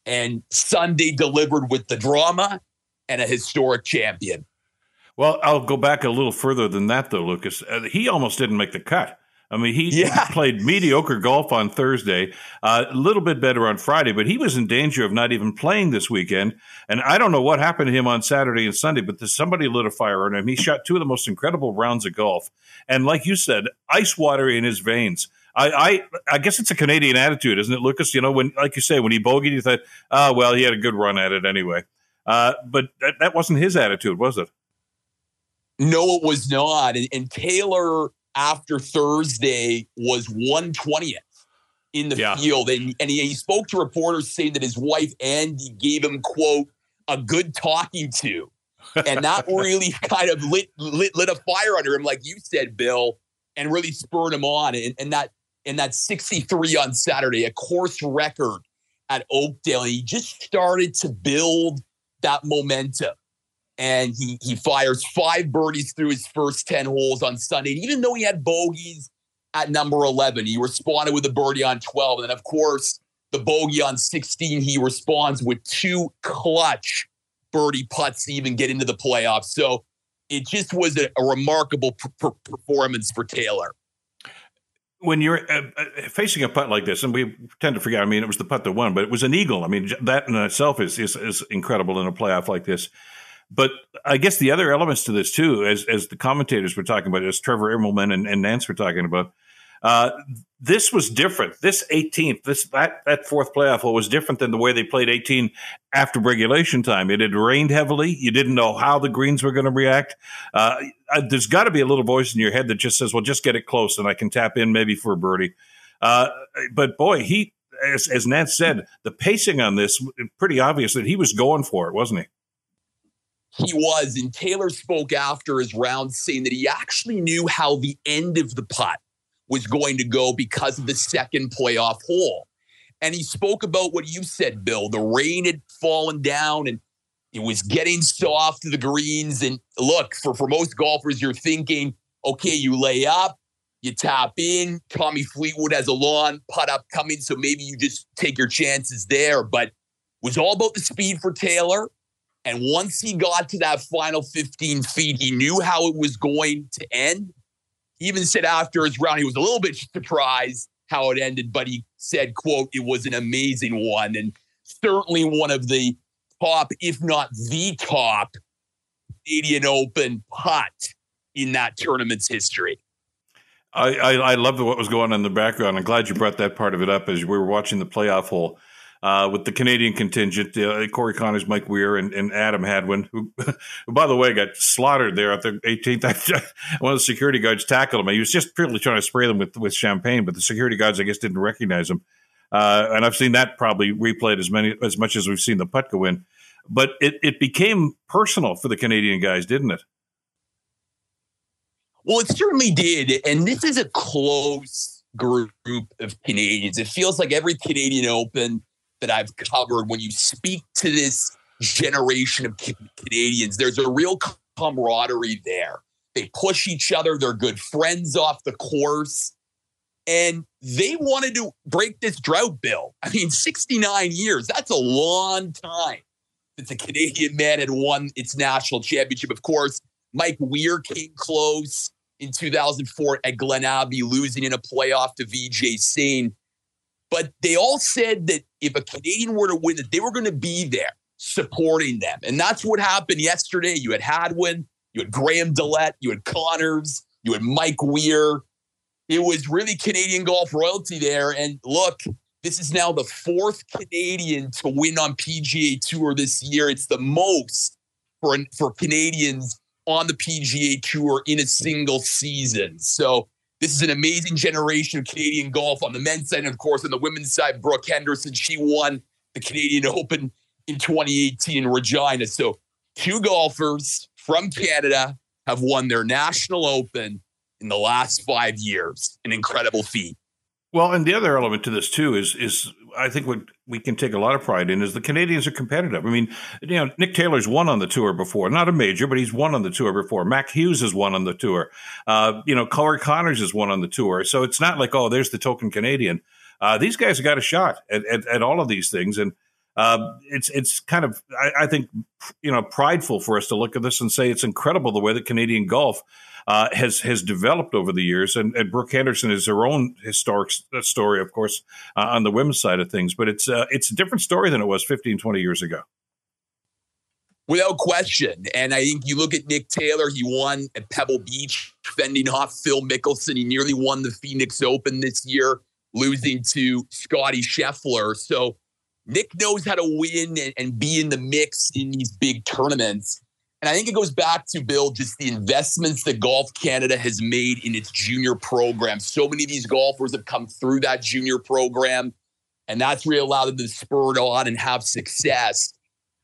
And Sunday delivered with the drama and a historic champion. Well, I'll go back a little further than that, though, Lukas. Uh, he almost didn't make the cut. I mean, he, yeah. played mediocre golf on Thursday, uh, a little bit better on Friday, but he was in danger of not even playing this weekend. And I don't know what happened to him on Saturday and Sunday, but somebody lit a fire on him. He shot two of the most incredible rounds of golf. And like you said, ice water in his veins. I, I, I guess it's a Canadian attitude, isn't it, Lukas? You know, when like you say, when he bogeyed, you thought, oh well, he had a good run at it anyway. Uh, but that, that wasn't his attitude, was it? No, it was not. And, and Taylor after Thursday was 120th in the yeah. field. And, and he, he spoke to reporters saying that his wife, Andie, gave him, quote, a good talking to. And that really kind of lit, lit, lit a fire under him, like you said, Bill, and really spurred him on. And, and that and that 63 on Saturday, a course record at Oakdale. And he just started to build that momentum and he he fires five birdies through his first 10 holes on Sunday. And even though he had bogeys at number 11, he responded with a birdie on 12. And of course, the bogey on 16, he responds with two clutch birdie putts to even get into the playoffs. So it just was a, a remarkable performance for Taylor. When you're uh, uh, facing a putt like this, and we tend to forget, I mean, it was the putt that won, but it was an eagle. I mean, that in itself is, is, is incredible in a playoff like this. But I guess the other elements to this too, as as the commentators were talking about, as Trevor Immelman and, and Nantz were talking about, uh, this was different. This 18th, this that that fourth playoff hole was different than the way they played 18 after regulation time. It had rained heavily. You didn't know how the greens were going to react. Uh, there's got to be a little voice in your head that just says, "Well, just get it close, and I can tap in maybe for a birdie." Uh, but boy, he, as, as Nantz said, the pacing on this pretty obvious that he was going for it, wasn't he? He was. And Taylor spoke after his round saying that he actually knew how the end of the putt was going to go because of the second playoff hole. And he spoke about what you said, Bill. The rain had fallen down and it was getting soft to the greens. And look, for, for most golfers, you're thinking, okay, you lay up, you tap in. Tommy Fleetwood has a long putt up coming, so maybe you just take your chances there. But was all about the speed for Taylor. And once he got to that final 15 feet, he knew how it was going to end. He even said after his round, he was a little bit surprised how it ended, but he said, quote, it was an amazing one. And certainly one of the top, if not the top, Canadian Open putt in that tournament's history. I, I, I love what was going on in the background. I'm glad you brought that part of it up as we were watching the playoff hole uh, with the Canadian contingent, uh, Corey Conners, Mike Weir, and, and Adam Hadwin, who, who, by the way, got slaughtered there at the 18th. One of the security guards tackled him. He was just purely trying to spray them with, with champagne, but the security guards, I guess, didn't recognize him. Uh, and I've seen that probably replayed as many as much as we've seen the putt go in. But it, it became personal for the Canadian guys, didn't it? Well, it certainly did. And this is a close group of Canadians. It feels like every Canadian Open that I've covered, when you speak to this generation of Canadians, there's a real camaraderie there. They push each other, they're good friends off the course. And they wanted to break this drought bill. I mean, 69 years, that's a long time since a Canadian man had won its national championship. Of course, Mike Weir came close in 2004 at Glen Abbey, losing in a playoff to Vijay Singh. But they all said that if a Canadian were to win, that they were going to be there supporting them. And that's what happened yesterday. You had Hadwin, you had Graham DeLaet, you had Conners, you had Mike Weir. It was really Canadian golf royalty there. And look, this is now the fourth Canadian to win on PGA Tour this year. It's the most for, for Canadians on the PGA Tour in a single season. So this is an amazing generation of Canadian golf on the men's side. And of course, on the women's side, Brooke Henderson, she won the Canadian Open in 2018 in Regina. So two golfers from Canada have won their national open in the last five years. An incredible feat. Well, and the other element to this too is is I think what we can take a lot of pride in is the Canadians are competitive. I mean, you know, Nick Taylor's won on the tour before, not a major, but he's won on the tour before. Mac Hughes has won on the tour. Uh, you know, Corey Conners has won on the tour. So it's not like, oh, there's the token Canadian. Uh, these guys have got a shot at, at, at all of these things, and uh, it's it's kind of I, I, think you know prideful for us to look at this and say it's incredible the way that Canadian golf uh, has has developed over the years. And, and Brooke Henderson is her own historic uh, story, of course, uh, on the women's side of things. But it's uh, it's a different story than it was 15, 20 years ago. Without question. And I think you look at Nick Taylor, he won at Pebble Beach, fending off Phil Mickelson. He nearly won the Phoenix Open this year, losing to Scottie Scheffler. So Nick knows how to win and, and be in the mix in these big tournaments. And I think it goes back to Bill, just the investments that Golf Canada has made in its junior program. So many of these golfers have come through that junior program, and that's really allowed them to spur it on and have success.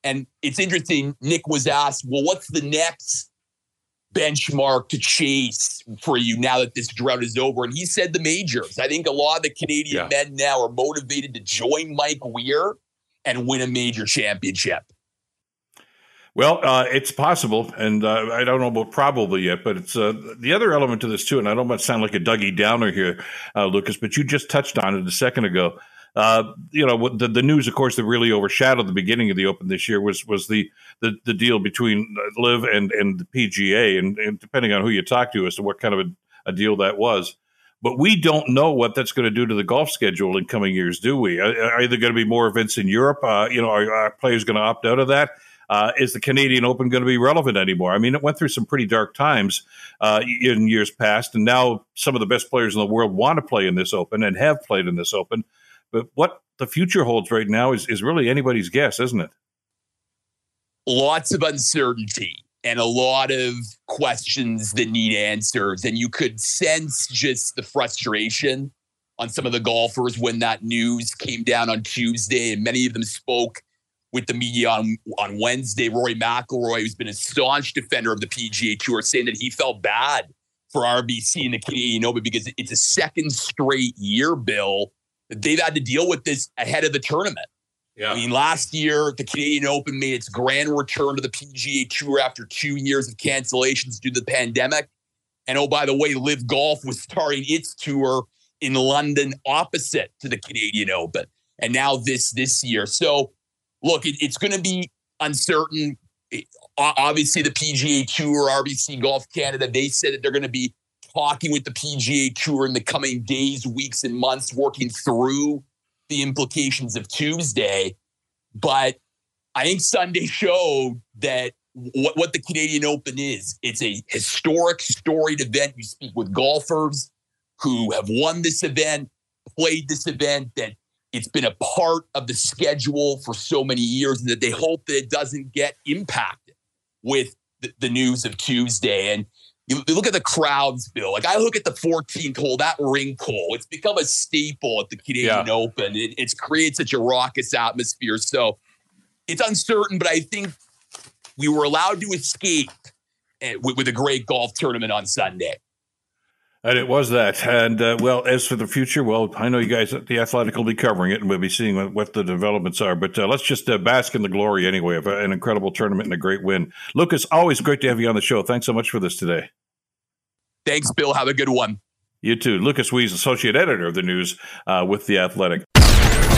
And it's interesting. Nick was asked, "Well, what's the next benchmark to chase for you now that this drought is over?" And he said the majors. I think a lot of the Canadian yeah. men now are motivated to join Mike Weir and win a major championship. Well, uh, it's possible, and uh, I don't know about probably yet, but it's uh, the other element to this too. And I don't want to sound like a Dougie Downer here, uh, Lukas, but you just touched on it a second ago. Uh, you know, the, the news, of course, that really overshadowed the beginning of the Open this year was was the the, the deal between LIV and and the PGA, and, and depending on who you talk to as to what kind of a, a deal that was. But we don't know what that's going to do to the golf schedule in coming years, do we? Are, are there going to be more events in Europe? Uh, you know, are, are players going to opt out of that? Uh, is the Canadian Open going to be relevant anymore? I mean, it went through some pretty dark times uh, in years past, and now some of the best players in the world want to play in this Open and have played in this Open. But what the future holds right now is, is really anybody's guess, isn't it? Lots of uncertainty and a lot of questions that need answers. And you could sense just the frustration on some of the golfers when that news came down on Tuesday, and many of them spoke with the media on, on Wednesday. Rory McIlroy, who's been a staunch defender of the PGA Tour, saying that he felt bad for RBC and the Canadian Open because it's a second straight year, Bill, that they've had to deal with this ahead of the tournament. Yeah. I mean, last year, the Canadian Open made its grand return to the PGA Tour after two years of cancellations due to the pandemic. And oh, by the way, LIV Golf was starting its tour in London opposite to the Canadian Open. And now this this year. So look, it, it's going to be uncertain. Obviously, the PGA Tour, RBC Golf Canada, they said that they're going to be talking with the PGA Tour in the coming days, weeks, and months, working through the implications of Tuesday. But I think Sunday showed that what, what the Canadian Open is. It's a historic, storied event. You speak with golfers who have won this event, played this event, that it's been a part of the schedule for so many years, and that they hope that it doesn't get impacted with the, the news of Tuesday. And you, you, look at the crowds, Bill. Like I look at the 14th hole, that ring pull. It's become a staple at the Canadian yeah. Open. It, it's created such a raucous atmosphere. So it's uncertain, but I think we were allowed to escape eh, with, with a great golf tournament on Sunday. And it was that. And uh, well, as for the future, well, I know you guys at the Athletic will be covering it, and we'll be seeing what, what the developments are. But uh, let's just uh, bask in the glory anyway of an incredible tournament and a great win. Lukas, always great to have you on the show. Thanks so much for this today. Thanks, Bill. Have a good one. You too. Lukas Weese, associate editor of the news uh, with the Athletic.